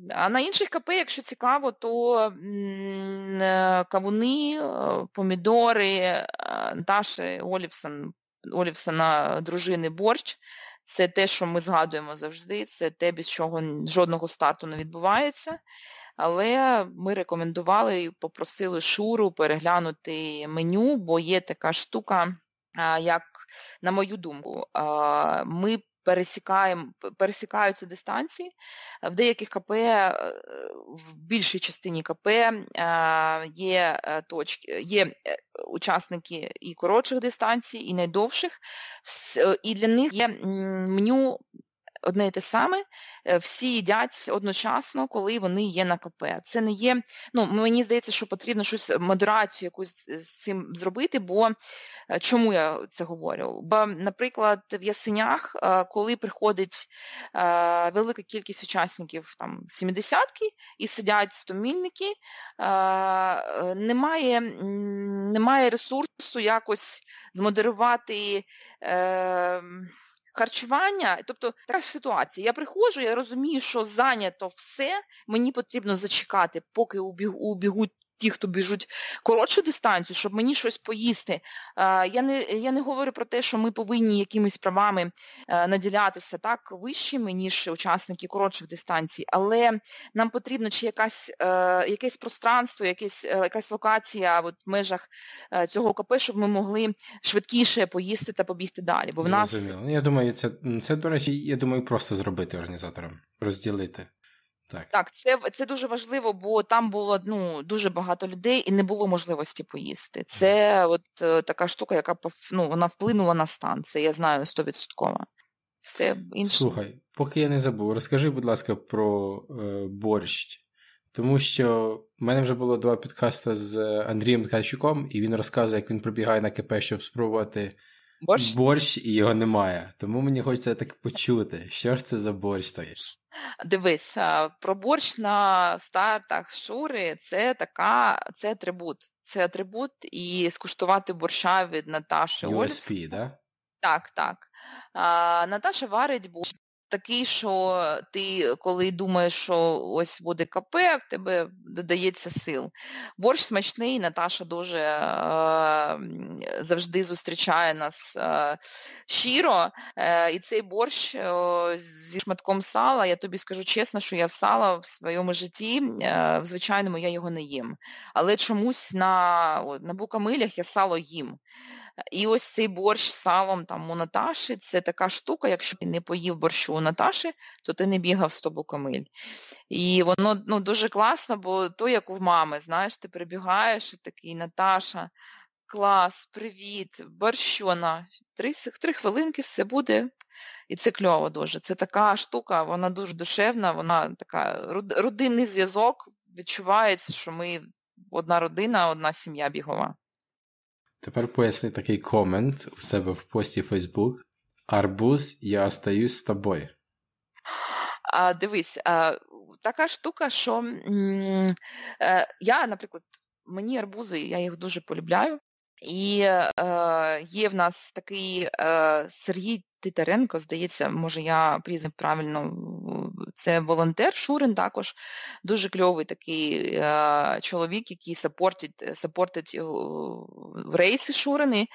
А на інших КП, якщо цікаво, то е, кавуни, е, помідори, е, Наташі Олівсон, Олівсона дружини борщ. Це те, що ми згадуємо завжди, це те, без чого жодного старту не відбувається. Але ми рекомендували і попросили Шуру переглянути меню, бо є така штука, як, на мою думку, ми пересікаємо, пересікаються дистанції. В деяких КП, е, в більшій частині КП е, є е, точки, є учасники і коротших дистанцій, і найдовших, і для них є меню одне і те саме, е, всі їдять одночасно, коли вони є на КП. Це не є, ну мені здається, що потрібно щось е, модерацію якусь з цим зробити, бо е, чому я це говорю? Бо, наприклад, в Ясенях, коли приходить велика кількість учасників там 70-ки і сидять стомільники, немає, немає ресурсу якось змодерувати. Харчування, тобто така ж ситуація. Я приходжу, я розумію, що зайнято все, мені потрібно зачекати, поки убігуть ті, хто біжуть коротшу дистанцію, щоб мені щось поїсти. Я не я не говорю про те, що ми повинні якимись правами е, наділятися так вищими, ніж учасники коротших дистанцій, але нам потрібно чи якась, е, якесь пространство, якесь, е, якась локація от в межах цього КП, щоб ми могли швидкіше поїсти та побігти далі. Бо в нас... Ну, я думаю, це, це, до речі, я думаю, просто зробити організаторам, розділити. Так, Так, це це дуже важливо, бо там було ну, дуже багато людей і не було можливості поїсти. Це от е, така штука, яка ну, вона вплинула на стан. Це я знаю стовідсотково. Все інше. Слухай, поки я не забув, розкажи, будь ласка, про е, борщ. Тому що в мене вже було два підкасти з Андрієм Ткачуком, і він розказує, як він пробігає на КП, щоб спробувати борщ, борщ і його немає. Тому мені хочеться так почути, що ж це за борщ той. Дивись, про борщ на стартах Шури це така, це атрибут. Це атрибут і скуштувати борща від Наташі USP, да? Так, так. А, Наташа варить борщ такий, що ти, коли думаєш, що ось буде КП, в тебе додається сил. Борщ смачний, Наташа дуже е, завжди зустрічає нас е, щиро. Е, і цей борщ е, зі шматком сала, я тобі скажу чесно, що я в сала в своєму житті, е, в звичайному я його не їм. Але чомусь на, на букамилях я сало їм. І ось цей борщ з салом там у Наташі, це така штука, якщо ти не поїв борщу у Наташі, то ти не бігав з тобою камиль. І воно ну, дуже класно, бо то, як у мами, знаєш, ти прибігаєш і такий Наташа, клас, привіт, борщона, три, три хвилинки все буде. І це кльово дуже. Це така штука, вона дуже душевна, вона така родинний зв'язок. Відчувається, що ми одна родина, одна сім'я бігова. Тепер поясни такий комент у себе в пості Facebook. Арбуз, я остаюсь з тобою. А, Дивись, а, така штука, що м- м, я, наприклад, мені арбузи, я їх дуже полюбляю. І е, є в нас такий е, Сергій Титаренко, здається, може я прізвив правильно, це волонтер Шурин також, дуже кльовий такий е, чоловік, який сапортить, сапортить рейси Шурини.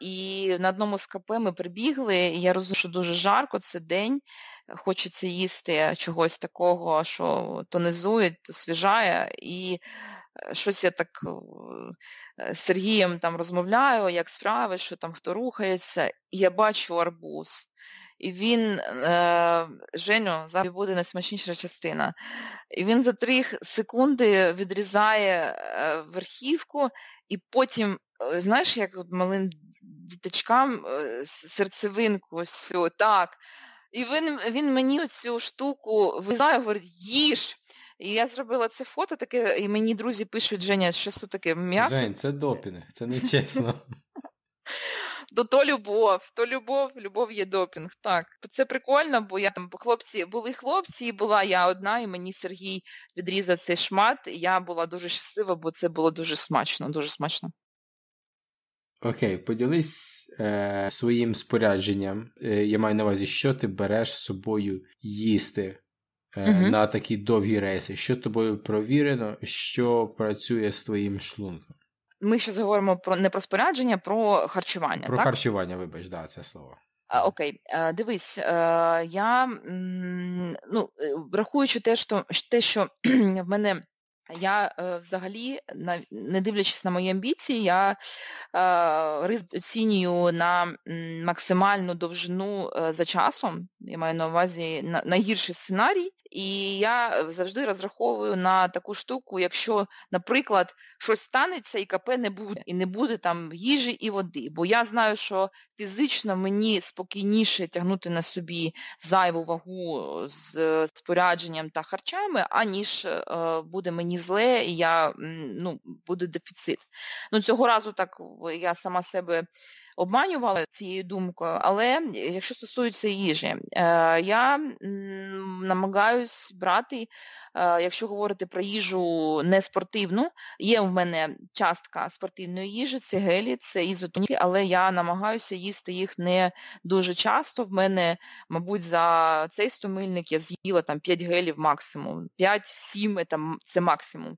І на одному з КП ми прибігли, і я розумію, що дуже жарко, це день, хочеться їсти чогось такого, що тонизує, то свіжає. І щось я так з Сергієм там розмовляю, як справи, що там хто рухається, і я бачу арбуз. І він, е, Женю, зараз буде найсмачніша частина. І він за три секунди відрізає е, верхівку, і потім, е, знаєш, як от малим діточкам е, серцевинку, ось так. І він він мені цю штуку визає, говорить, їж. І я зробила це фото таке, і мені друзі пишуть, Женя, що це таке м'ясо. Жень, це допінг, це не чесно. То *laughs* то любов, то любов, любов є допінг. Так. Це прикольно, бо я там хлопці були хлопці, і була я одна, і мені Сергій відрізав цей шмат. І я була дуже щаслива, бо це було дуже смачно, дуже смачно. Окей, поділись е, своїм спорядженням. Е, я маю на увазі, що ти береш з собою їсти угу. на такі довгі рейси. Що тобою провірено, що працює з твоїм шлунком? Ми ще говоримо про не про спорядження, про харчування. Про так? харчування, вибач, да, це слово. Окей, а, дивись, е, я ну, е, врахуючи те, що те, що *clears throat* в мене я е, взагалі, не дивлячись на мої амбіції, я е, ризик оцінюю на максимальну довжину е, за часом. Я маю на увазі найгірший сценарій, і я завжди розраховую на таку штуку, якщо, наприклад, щось станеться і КП не буде, і не буде там їжі і води. Бо я знаю, що фізично мені спокійніше тягнути на собі зайву вагу з спорядженням та харчами, аніж е, буде мені зле, і я ну, буде дефіцит. Ну, Цього разу так я сама себе обманювала цією думкою, але якщо стосується їжі, е, я намагаюсь брати, е, якщо говорити про їжу не спортивну, є в мене частка спортивної їжі, це гелі, це ізотоніки, але я намагаюся їсти їх не дуже часто. В мене, мабуть, за цей стомильник я з'їла там 5 гелів максимум, 5-7 це максимум.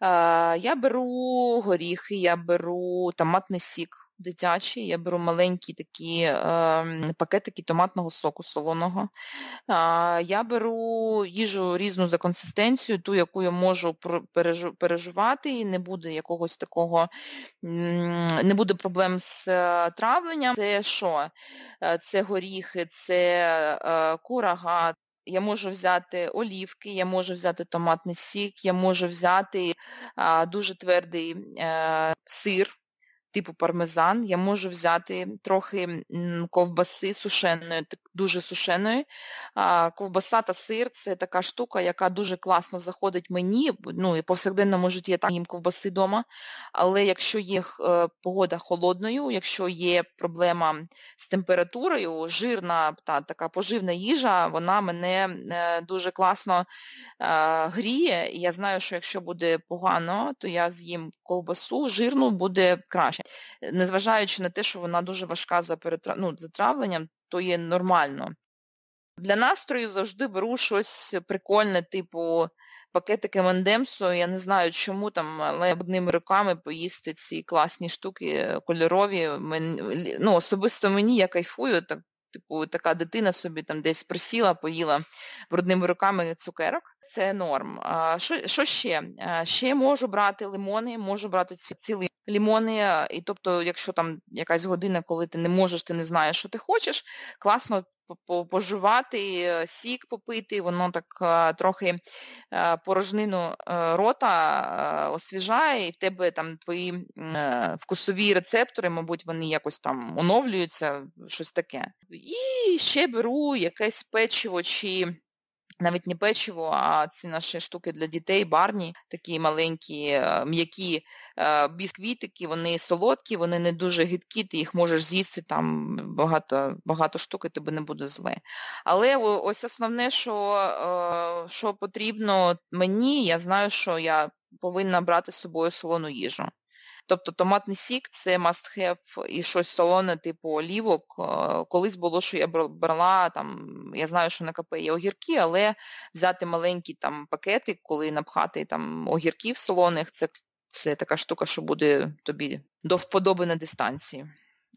Е, я беру горіхи, я беру томатний сік дитячий. Я беру маленькі такі е, пакетики томатного соку солоного. Е, я беру їжу різну за консистенцією, ту, яку я можу пережу, пережувати, і не буде якогось такого, не буде проблем з е, травленням. Це що? Е, це горіхи, це е, курага. Я можу взяти олівки, я можу взяти томатний сік, я можу взяти а, дуже твердий е, сир, типу пармезан, я можу взяти трохи ковбаси сушеної, дуже сушеної. Ковбаса та сир це така штука, яка дуже класно заходить мені. Ну і по повсякденному житті я так їм ковбаси вдома. Але якщо є е, погода холодною, якщо є проблема з температурою, жирна та така поживна їжа, вона мене е, дуже класно е, гріє. І я знаю, що якщо буде погано, то я з'їм ковбасу, жирну буде краще. Незважаючи на те, що вона дуже важка за перетрав... ну, за травленням, то є нормально. Для настрою завжди беру щось прикольне, типу пакетики Мендемсу. Я не знаю чому там, але одними руками поїсти ці класні штуки кольорові. ну, Особисто мені я кайфую, так типу, така дитина собі там десь присіла, поїла брудними руками цукерок. Це норм. А, Що що ще? А, Ще можу брати лимони, можу брати ці цілі лімони, і тобто, якщо там якась година, коли ти не можеш, ти не знаєш, що ти хочеш, класно пожувати, е, сік попити, воно так е, трохи е, порожнину рота освіжає, і в тебе там твої вкусові рецептори, мабуть, вони якось там оновлюються, щось таке. І ще беру якесь печиво чи навіть не печиво, а ці наші штуки для дітей, барні, такі маленькі, е, м'які е, бісквітики, вони солодкі, вони не дуже гидкі, ти їх можеш з'їсти там багато багато штук, і тебе не буде зле. Але ось основне, що, е, що потрібно мені, я знаю, що я повинна брати з собою солону їжу. Тобто томатний сік це must have і щось солоне, типу олівок. Е, колись було, що я брала, там, я знаю, що на КП є огірки, але взяти маленький там пакетик, коли напхати там огірків солоних, це це така штука, що буде тобі до вподоби на дистанції.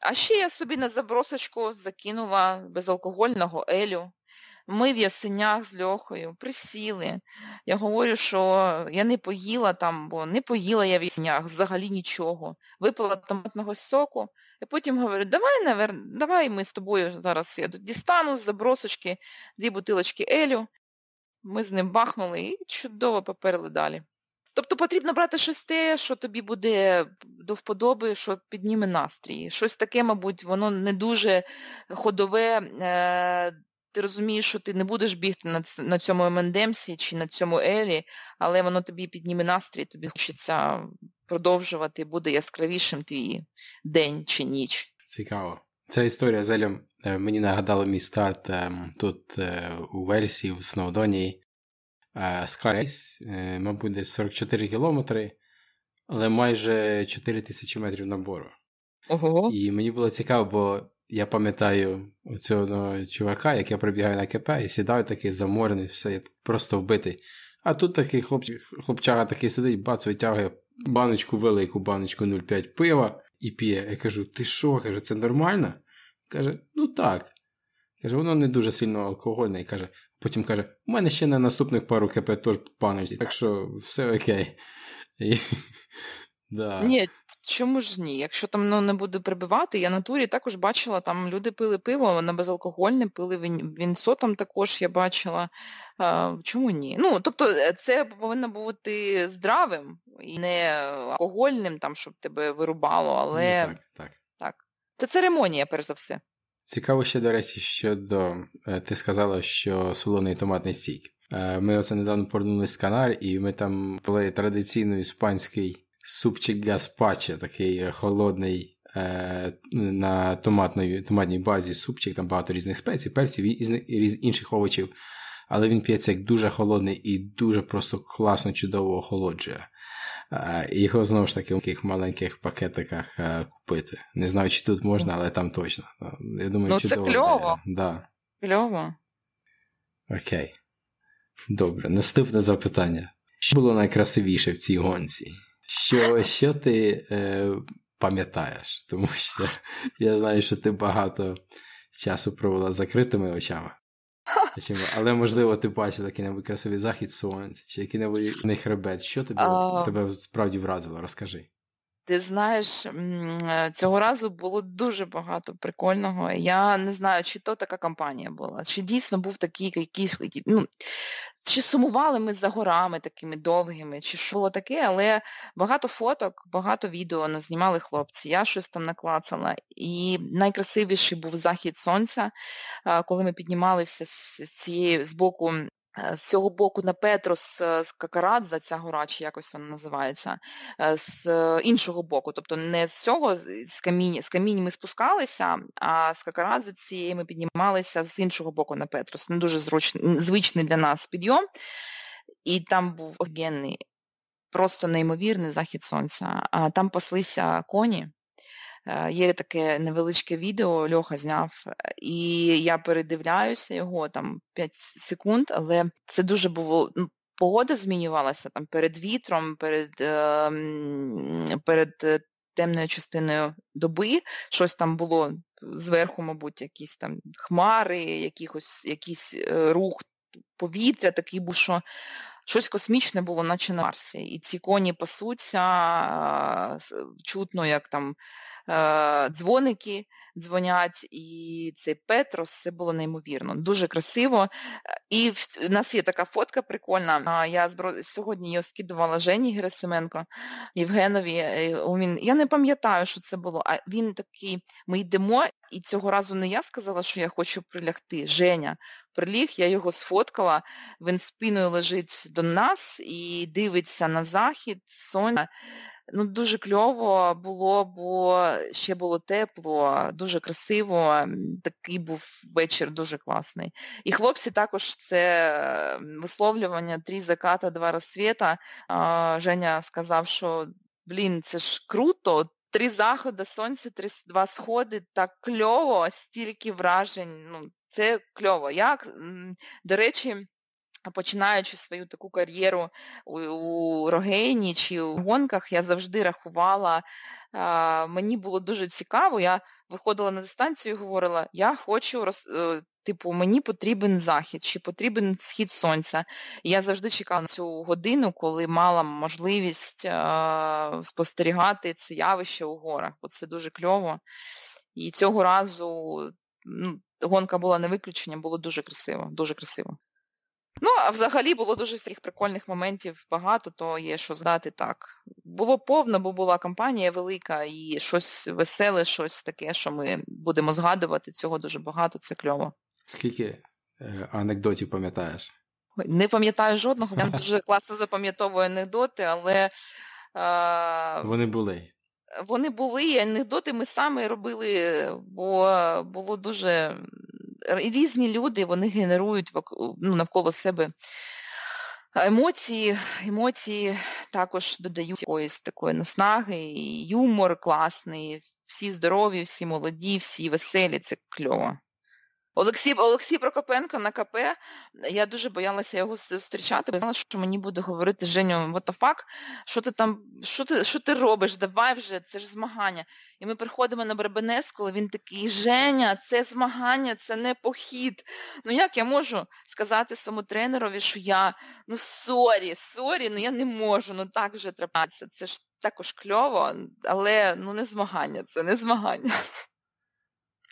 А ще я собі на забросочку закинула безалкогольного елю. Ми в ясенях з Льохою присіли. Я говорю, що я не поїла там, бо не поїла я в ясенях взагалі нічого. Випила томатного соку, і потім говорю, давай, навер... давай ми з тобою зараз я дістану з забросочки дві бутилочки Елю. Ми з ним бахнули і чудово поперли далі. Тобто потрібно брати щось те, що тобі буде до вподоби, що підніме настрій. Щось таке, мабуть, воно не дуже ходове, е, ти розумієш, що ти не будеш бігти на на цьому МНДМСі чи на цьому Елі, але воно тобі підніме настрій, тобі хочеться продовжувати, буде яскравішим твій день чи ніч. Цікаво. Ця історія з Елем е, мені нагадала мій старт ем, тут е, у Вельсі, в Сноудоні. Скайрейс, е, мабуть, десь 44 кілометри, але майже 4 тисячі метрів набору. Ого. І мені було цікаво, бо я пам'ятаю цього чувака, як я прибігаю на КП і сідаю такий заморений, все, просто вбитий. А тут такий хлопч... хлопчага такий сидить, бац, витягує баночку велику, баночку 0,5 пива і п'є. Я кажу, ти що? Каже, це нормально? Каже, ну так. Каже, воно не дуже сильно алкогольне. І каже, потім каже, у мене ще на наступних пару КП теж баночці, так що все окей. І Да. Ні, чому ж ні? Якщо там ну, не буде прибивати, я на турі також бачила, там люди пили пиво, на безалкогольне, пили він, вінсо там також я бачила. А, Чому ні? Ну, тобто е, це повинно бути здравим і не алкогольним, там, щоб тебе вирубало, але ну, так, так. так. Це церемонія, перш за все. Цікаво ще, до речі, щодо е, ти сказала, що солоний томатний сік. Е, ми оце недавно повернулися з Канар, і ми там були традиційно іспанський супчик гаспаче, такий холодний е, на томатної, томатній базі супчик, там багато різних спецій, перців і інших овочів. Але він п'ється як дуже холодний і дуже просто класно, чудово охолоджує. Е, і його знову ж таки в таких маленьких пакетиках е, купити. Не знаю, чи тут можна, але там точно. Я думаю, ну, чудово. Це кльово. Да. Кльово. Окей. Добре, наступне запитання. Що було найкрасивіше в цій гонці? Що що ти е, пам'ятаєш? Тому що я знаю, що ти багато часу провела з закритими очами. Але, можливо, ти бачив який-небудь красивий захід сонця, чи який-небудь хребет. Що тобі, тебе справді вразило? Розкажи. Ти знаєш, цього разу було дуже багато прикольного. Я не знаю, чи то така кампанія була, чи дійсно був такий якийсь. ну, Чи сумували ми за горами такими довгими, чи що було таке, але багато фоток, багато відео назнімали хлопці, я щось там наклацала. І найкрасивіший був захід сонця, коли ми піднімалися з цієї з боку Е, з цього боку на Петрос е, з Какарадза, ця гора, чи якось вона називається, е, з іншого боку, тобто не з цього, з камінь, з камінь ми спускалися, а з Какарадзе цієї ми піднімалися з іншого боку на Петрос. Не дуже зручний, звичний для нас підйом. І там був огенний, просто неймовірний захід сонця. А Там паслися коні. Е, є таке невеличке відео, Льоха зняв, і я передивляюся його там 5 секунд, але це дуже було. Ну, погода змінювалася там перед вітром, перед ем, перед е, темною частиною доби. Щось там було зверху, мабуть, якісь там хмари, якихось, якийсь е, рух повітря, такий був, що щось космічне було, наче на Марсі. І ці коні пасуться, чутно, як там е, дзвоники дзвонять, і цей Петрос, це було неймовірно, дуже красиво. І в нас є така фотка прикольна. Я сьогодні її скидувала Жені Герасименко Євгенові. Е, він, Я не пам'ятаю, що це було, а він такий, ми йдемо, і цього разу не я сказала, що я хочу прилягти. Женя приліг, я його сфоткала, він спиною лежить до нас і дивиться на захід, сонця. Ну, Дуже кльово було, бо ще було тепло, дуже красиво. Такий був вечір дуже класний. І хлопці також це висловлювання три заката, два розсвіта. Женя сказав, що блін, це ж круто. Три заходи сонця, три два сходи, так кльово, стільки вражень. Ну, Це кльово. Як, до речі, починаючи свою таку кар'єру у, у Рогейні чи у гонках, я завжди рахувала, а, мені було дуже цікаво, я виходила на дистанцію і говорила, я хочу роз, е, Типу, мені потрібен захід, чи потрібен схід сонця. І я завжди чекала на цю годину, коли мала можливість а, спостерігати це явище у горах. Бо це дуже кльово. І цього разу ну, гонка була не виключенням, було дуже красиво, дуже красиво. Ну, а взагалі було дуже всіх прикольних моментів багато, то є що здати так. Було повно, бо була компанія велика і щось веселе, щось таке, що ми будемо згадувати. Цього дуже багато, це кльово. Скільки е, анекдотів пам'ятаєш? Не пам'ятаю жодного, я *laughs* дуже класно запам'ятовую анекдоти, але. Е... Вони були. Вони були, і анекдоти ми самі робили, бо було дуже різні люди вони генерують ну, навколо себе емоції. Емоції також додають якоїсь такої наснаги, і юмор класний, всі здорові, всі молоді, всі веселі, це кльово. Олексій Олексій Прокопенко на КП, я дуже боялася його зустрічати, бо знала, що мені буде говорити Женю, what the fuck, що ти там, що ти що ти робиш? Давай вже, це ж змагання. І ми приходимо на Бребенес, коли він такий, Женя, це змагання, це не похід. Ну як я можу сказати своєму тренерові, що я ну сорі, сорі, ну я не можу, ну так вже трапляється. Це ж також кльово, але ну не змагання, це не змагання.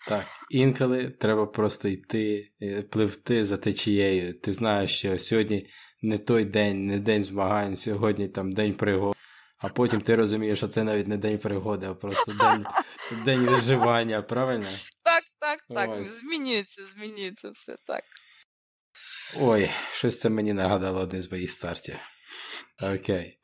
Так, інколи треба просто йти, е, пливти за течією. Ти знаєш, що сьогодні не той день, не день змагань, сьогодні там день пригод. А потім ти розумієш, що це навіть не день пригоди, а просто день *laughs* день виживання, правильно? Так, так, так. Ось. Змінюється, змінюється все так. Ой, щось це мені нагадало один з моїх стартів. Окей.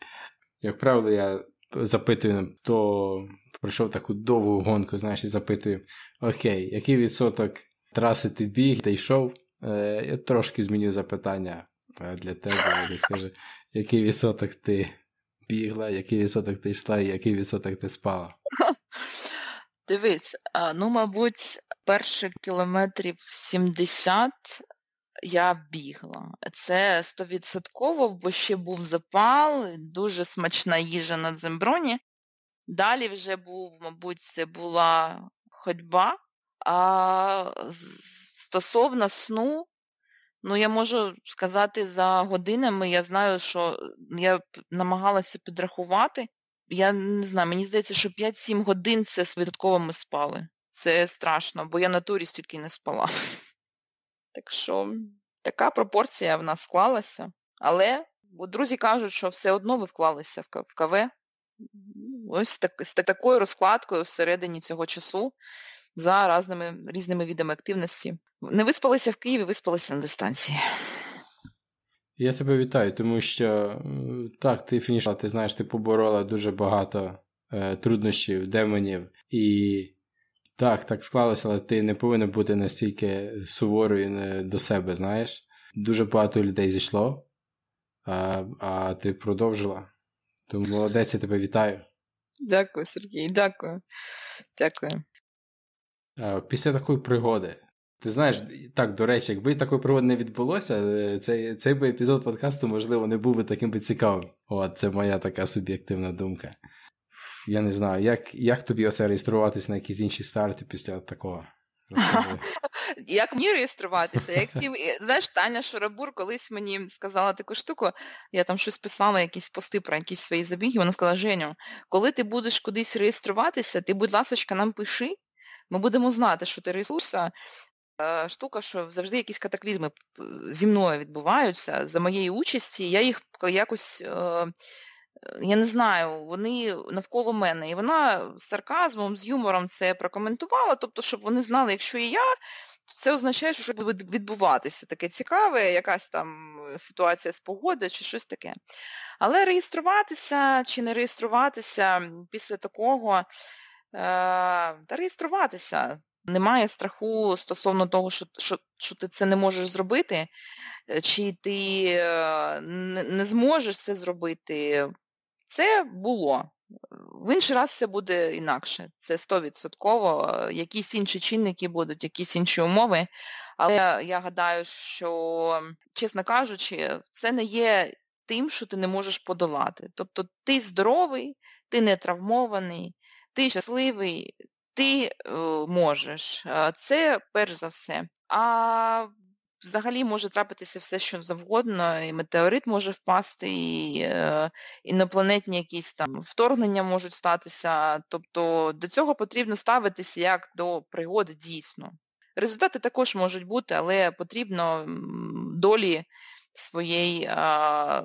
Як правило, я запитую, хто пройшов таку довгу гонку, знаєш, і запитую: Окей, який відсоток траси ти біг та йшов? Е, Я трошки зміню запитання е, для тебе, я скажу, який відсоток ти бігла, який відсоток ти йшла, і який відсоток ти спала? Дивись, ну, мабуть, перших кілометрів 70 я бігла. Це стовідсотково, бо ще був запал, дуже смачна їжа на дземброні. Далі вже був, мабуть, це була ходьба. А стосовно сну, ну я можу сказати за годинами, я знаю, що я намагалася підрахувати. Я не знаю, мені здається, що 5-7 годин це святково ми спали. Це страшно, бо я на турі стільки не спала. Так що така пропорція в нас склалася. Але бо друзі кажуть, що все одно ви вклалися в КВ. Ось так, з такою розкладкою всередині цього часу за різними, різними видами активності. Не виспалися в Києві, виспалися на дистанції. Я тебе вітаю, тому що так, ти фінішала, ти знаєш, ти поборола дуже багато е, труднощів, демонів, і так, так склалося, але ти не повинен бути настільки суворою до себе, знаєш. Дуже багато людей зійшло, а, а ти продовжила. Тому молодець, я тебе вітаю. Дякую, Сергій, дякую. Дякую. Після такої пригоди. Ти знаєш, так, до речі, якби такої пригоди не відбулося, е, цей цей би епізод подкасту, можливо, не був би таким би цікавим. От, це моя така суб'єктивна думка. Я не знаю, як як тобі оце реєструватися на якісь інші старти після такого? *laughs* Як мені реєструватися? Як ті, Знаєш, Таня Шарабур колись мені сказала таку штуку, я там щось писала, якісь пости про якісь свої забіги, вона сказала, Женю, коли ти будеш кудись реєструватися, ти, будь ласка, нам пиши, ми будемо знати, що ти реєструєшся. Е, штука, що завжди якісь катаклізми зі мною відбуваються за моєї участі, я їх якось е, я не знаю, вони навколо мене. І вона з сарказмом, з юмором це прокоментувала, тобто, щоб вони знали, якщо і я, то це означає, що буде відбуватися таке цікаве, якась там ситуація з погоди чи щось таке. Але реєструватися чи не реєструватися після такого, е, та реєструватися. Немає страху стосовно того, що що, що ти це не можеш зробити, е, чи ти е, не зможеш це зробити. Це було. В інший раз це буде інакше. Це 100%. Якісь інші чинники будуть, якісь інші умови. Але я гадаю, що, чесно кажучи, це не є тим, що ти не можеш подолати. Тобто ти здоровий, ти не травмований, ти щасливий, ти е, можеш. Це перш за все. А взагалі може трапитися все, що завгодно, і метеорит може впасти, і е, інопланетні якісь там вторгнення можуть статися. Тобто до цього потрібно ставитися як до пригоди дійсно. Результати також можуть бути, але потрібно долі своєї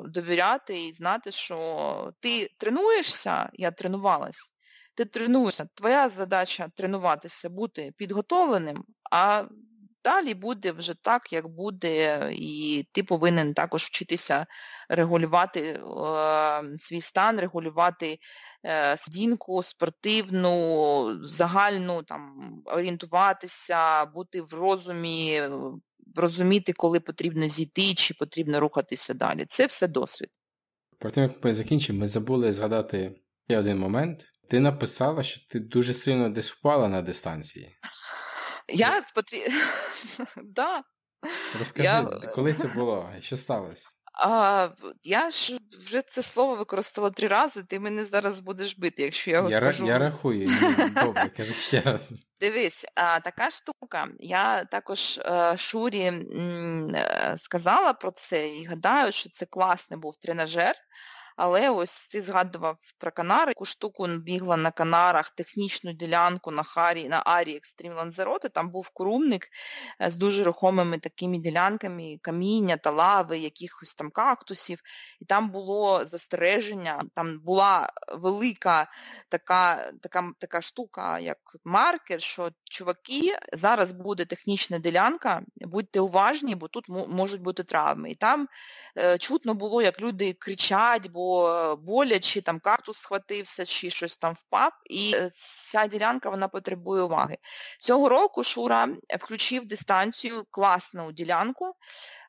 довіряти і знати, що ти тренуєшся, я тренувалась, ти тренуєшся. Твоя задача тренуватися, бути підготовленим, а Далі буде вже так, як буде, і ти повинен також вчитися регулювати е, свій стан, регулювати е, сидінку спортивну, загальну, там, орієнтуватися, бути в розумі, розуміти, коли потрібно зійти, чи потрібно рухатися далі. Це все досвід. Потім, як ми закінчимо, ми забули згадати ще один момент. Ти написала, що ти дуже сильно десь впала на дистанції. Я. *laughs* *laughs* да. Розкажи, я... коли це було? Що сталося? А, Я ж вже це слово використала три рази, ти мене зараз будеш бити, якщо я його я скажу. Я рахую, добре, кажи ще раз. Дивись, а, така штука. Я також а, е, Шурі м, е, сказала про це і гадаю, що це класний був тренажер. Але ось ти згадував про Канари, яку штуку бігла на Канарах, технічну ділянку на Харі, на Харія Екстрім Лансароте, там був курумник е, з дуже рухомими такими ділянками каміння та лави, якихось там кактусів. І там було застереження, там була велика така така, така штука, як маркер, що чуваки, зараз буде технічна ділянка, будьте уважні, бо тут можуть бути травми. І там е, чутно було, як люди кричать, бо боляче, там кактус схватився, чи щось там впав, і е, ця ділянка вона потребує уваги. Цього року Шура включив дистанцію, класну ділянку,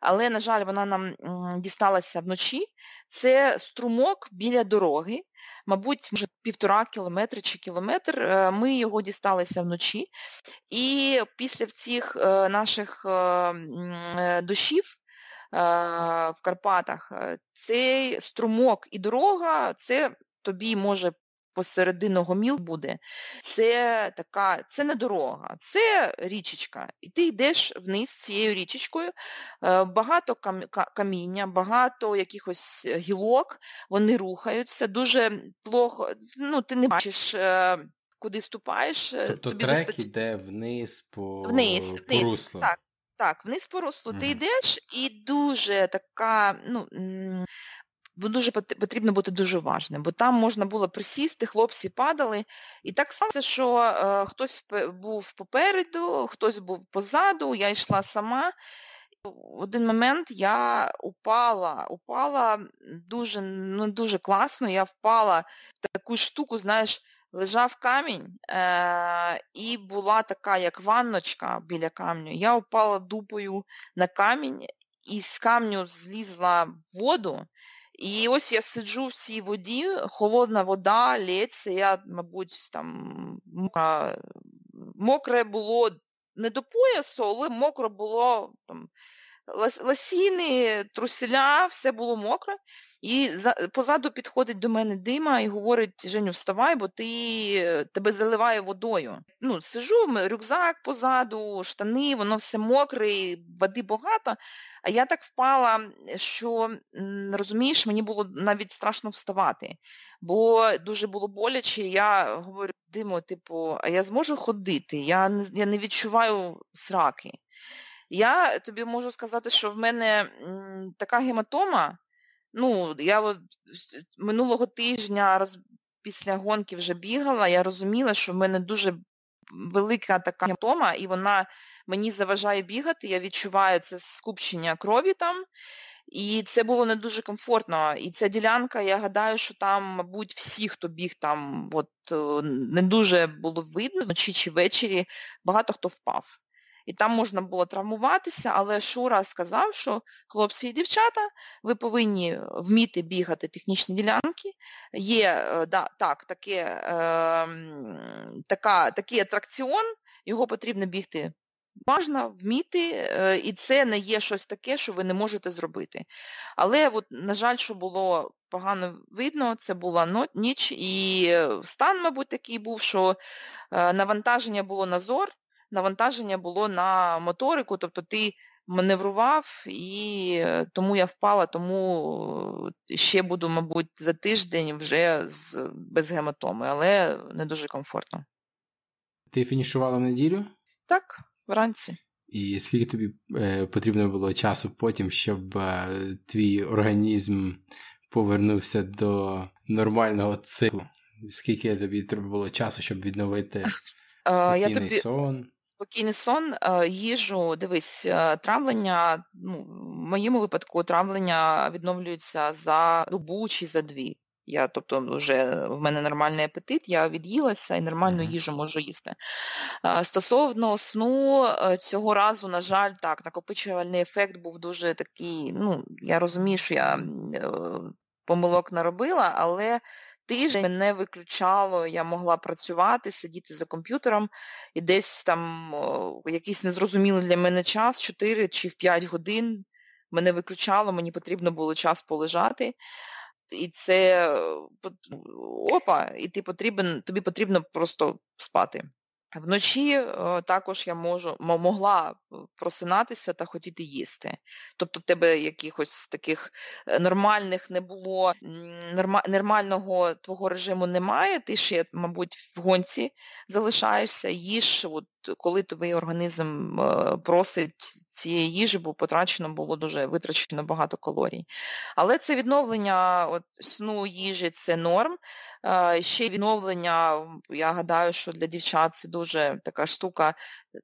але, на жаль, вона нам дісталася вночі. Це струмок біля дороги. Мабуть, може півтора кілометри чи кілометр. Е, ми його дісталися вночі. І після цих е, наших дощів в Карпатах, е, цей струмок і дорога, це тобі може посередину гоміл буде. Це така, це не дорога, це річечка. І ти йдеш вниз цією річечкою, е, багато каміння, багато якихось гілок, вони рухаються, дуже плохо, ну ти не бачиш. Е, куди ступаєш, тобто тобі трек вистач... йде вниз по вниз, вниз, руслу. Так, так, вниз по руслу ти йдеш, і дуже така, ну, дуже потрібно бути дуже уважним, бо там можна було присісти, хлопці падали. І так сталося, що е, хтось був попереду, хтось був позаду, я йшла сама. В один момент я упала, упала дуже ну, дуже класно, я впала в таку штуку, знаєш, лежав камінь, е, і була така, як ванночка біля камню. Я упала дупою на камінь, і з камню злізла воду, І ось я сиджу в цій воді, холодна вода, лється, я, мабуть, там мокре було не до поясу, але мокро було там, ласіни, труселя, все було мокре. І за, позаду підходить до мене дима і говорить, Женю, вставай, бо ти, тебе заливає водою. Ну, Сижу, рюкзак позаду, штани, воно все мокре, води багато. А я так впала, що, розумієш, мені було навіть страшно вставати, бо дуже було боляче. Я говорю, Димо, типу, а я зможу ходити? Я не, я не відчуваю сраки. Я тобі можу сказати, що в мене така гематома. Ну, я от минулого тижня роз, після гонки вже бігала, я розуміла, що в мене дуже велика така гематома, і вона мені заважає бігати. Я відчуваю це скупчення крові там. І це було не дуже комфортно. І ця ділянка, я гадаю, що там, мабуть, всі, хто біг там, от е, не дуже було видно вночі чи ввечері, багато хто впав і там можна було травмуватися, але Шура сказав, що хлопці і дівчата, ви повинні вміти бігати технічні ділянки. Є е, да, так, таке, е, така, такий атракціон, його потрібно бігти. Можна вміти, е, і це не є щось таке, що ви не можете зробити. Але, от, на жаль, що було погано видно, це була ніч, і стан, мабуть, такий був, що е, навантаження було на зор, навантаження було на моторику, тобто ти маневрував, і е, тому я впала, тому е, ще буду, мабуть, за тиждень вже з, без гематоми, але не дуже комфортно. Ти фінішувала в неділю? Так, вранці. І скільки тобі е, потрібно було часу потім, щоб е, твій організм повернувся до нормального циклу? Скільки тобі треба було часу, щоб відновити спокійний я тобі... сон? Спокійний сон, е, їжу, дивись, е, травлення, ну, в моєму випадку травлення відновлюється за добу чи за дві. Я, тобто, вже в мене нормальний апетит, я від'їлася і нормальну їжу можу їсти. Е, стосовно сну, цього разу, на жаль, так, накопичувальний ефект був дуже такий, ну, я розумію, що я помилок наробила, але тиждень мене виключало, я могла працювати, сидіти за комп'ютером і десь там якийсь незрозумілий для мене час, 4 чи в 5 годин мене виключало, мені потрібно було час полежати. І це опа, і ти потрібен, тобі потрібно просто спати. Вночі е, також я можу могла просинатися та хотіти їсти. Тобто в тебе якихось таких е, нормальних не було, нормального твого режиму немає, ти ще, мабуть, в гонці залишаєшся, їж, от, коли тобі організм е, просить цієї їжі, бо потрачено було дуже витрачено багато калорій. Але це відновлення от, сну їжі це норм. Ще відновлення, я гадаю, що для дівчат це дуже така штука.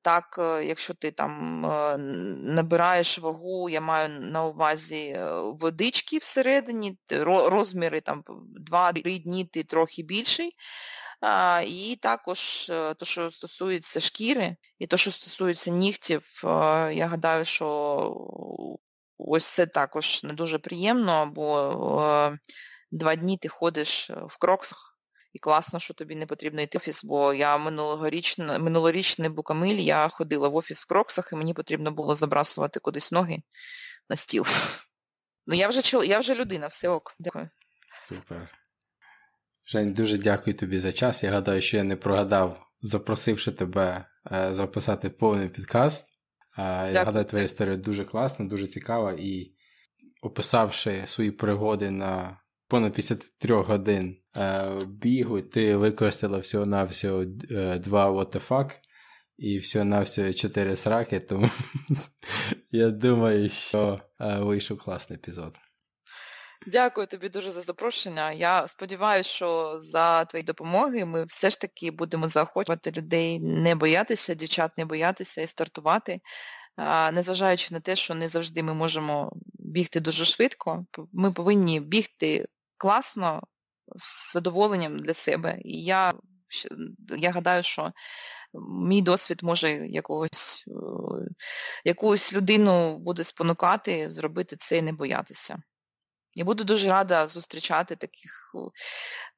Так, е, якщо ти там е, набираєш вагу, я маю на увазі е, водички всередині, розміри там 2-3 дні ти трохи більший. І також те, що стосується шкіри, і те, що стосується нігтів, я гадаю, що ось це також не дуже приємно, бо два дні ти ходиш е, в кроксах, і класно, що тобі не потрібно йти в офіс, бо я минулорічний, минулорічний букамиль, я ходила в офіс в кроксах, і мені потрібно було забрасувати кудись ноги на стіл. *laughs* Ну, я вже я вже людина, все ок. Дякую. Супер. Жень, дуже дякую тобі за час. Я гадаю, що я не прогадав, запросивши тебе е, записати повний підкаст. Е, я гадаю, твоя історія дуже класна, дуже цікава і описавши свої пригоди на понад 53 годин е, бігу, ти використала всього-навсього два what the fuck і всього-навсього 4 сраки, тому *laughs* я думаю, що вийшов класний епізод. Дякую тобі дуже за запрошення. Я сподіваюся, що за твої допомоги ми все ж таки будемо заохочувати людей не боятися, дівчат не боятися і стартувати. Незважаючи на те, що не завжди ми можемо бігти дуже швидко, ми повинні бігти класно, з задоволенням для себе. І я я гадаю, що мій досвід може якогось, е, якусь людину буде спонукати, зробити це і не боятися. І буду дуже рада зустрічати таких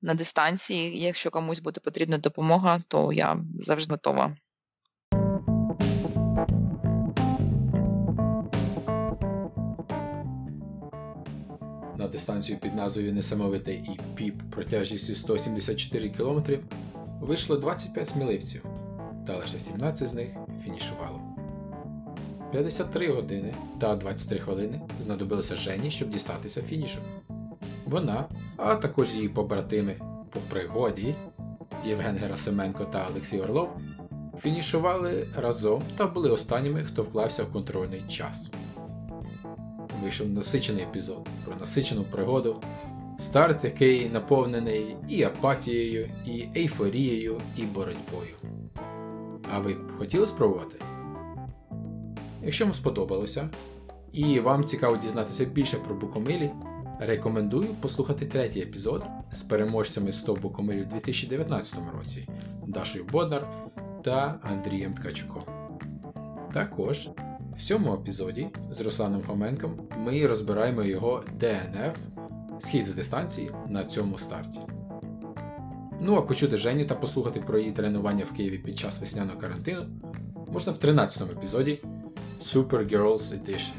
на дистанції. Якщо комусь буде потрібна допомога, то я завжди готова. На дистанцію під назвою Несамовите і Піп протяжністю 174 км вийшло 25 сміливців, та лише 17 з них фінішувало. 53 години та 23 хвилини знадобилося Жені, щоб дістатися фінішу. Вона, а також її побратими по пригоді Євген Герасименко та Олексій Орлов фінішували разом та були останніми, хто вклався в контрольний час. Вийшов насичений епізод про насичену пригоду, старт, який наповнений і апатією, і ейфорією, і боротьбою. А ви б хотіли спробувати? Якщо вам сподобалося, і вам цікаво дізнатися більше про Букомилі, рекомендую послухати третій епізод з переможцями 100 Букомилів у 2019 році Дашою Боднар та Андрієм Ткачуком. Також в цьому епізоді з Русланом Хоменком ми розбираємо його ДНФ схід з дистанції на цьому старті. Ну а почути Женю та послухати про її тренування в Києві під час весняного карантину можна в 13 му епізоді Supergirls Edition.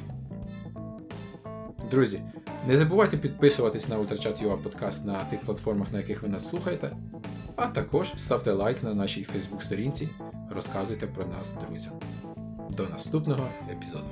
Друзі, не забувайте підписуватись на UltraChat.ua подкаст на тих платформах, на яких ви нас слухаєте. А також ставте лайк на нашій Фейсбук сторінці, розказуйте про нас друзям. До наступного епізоду.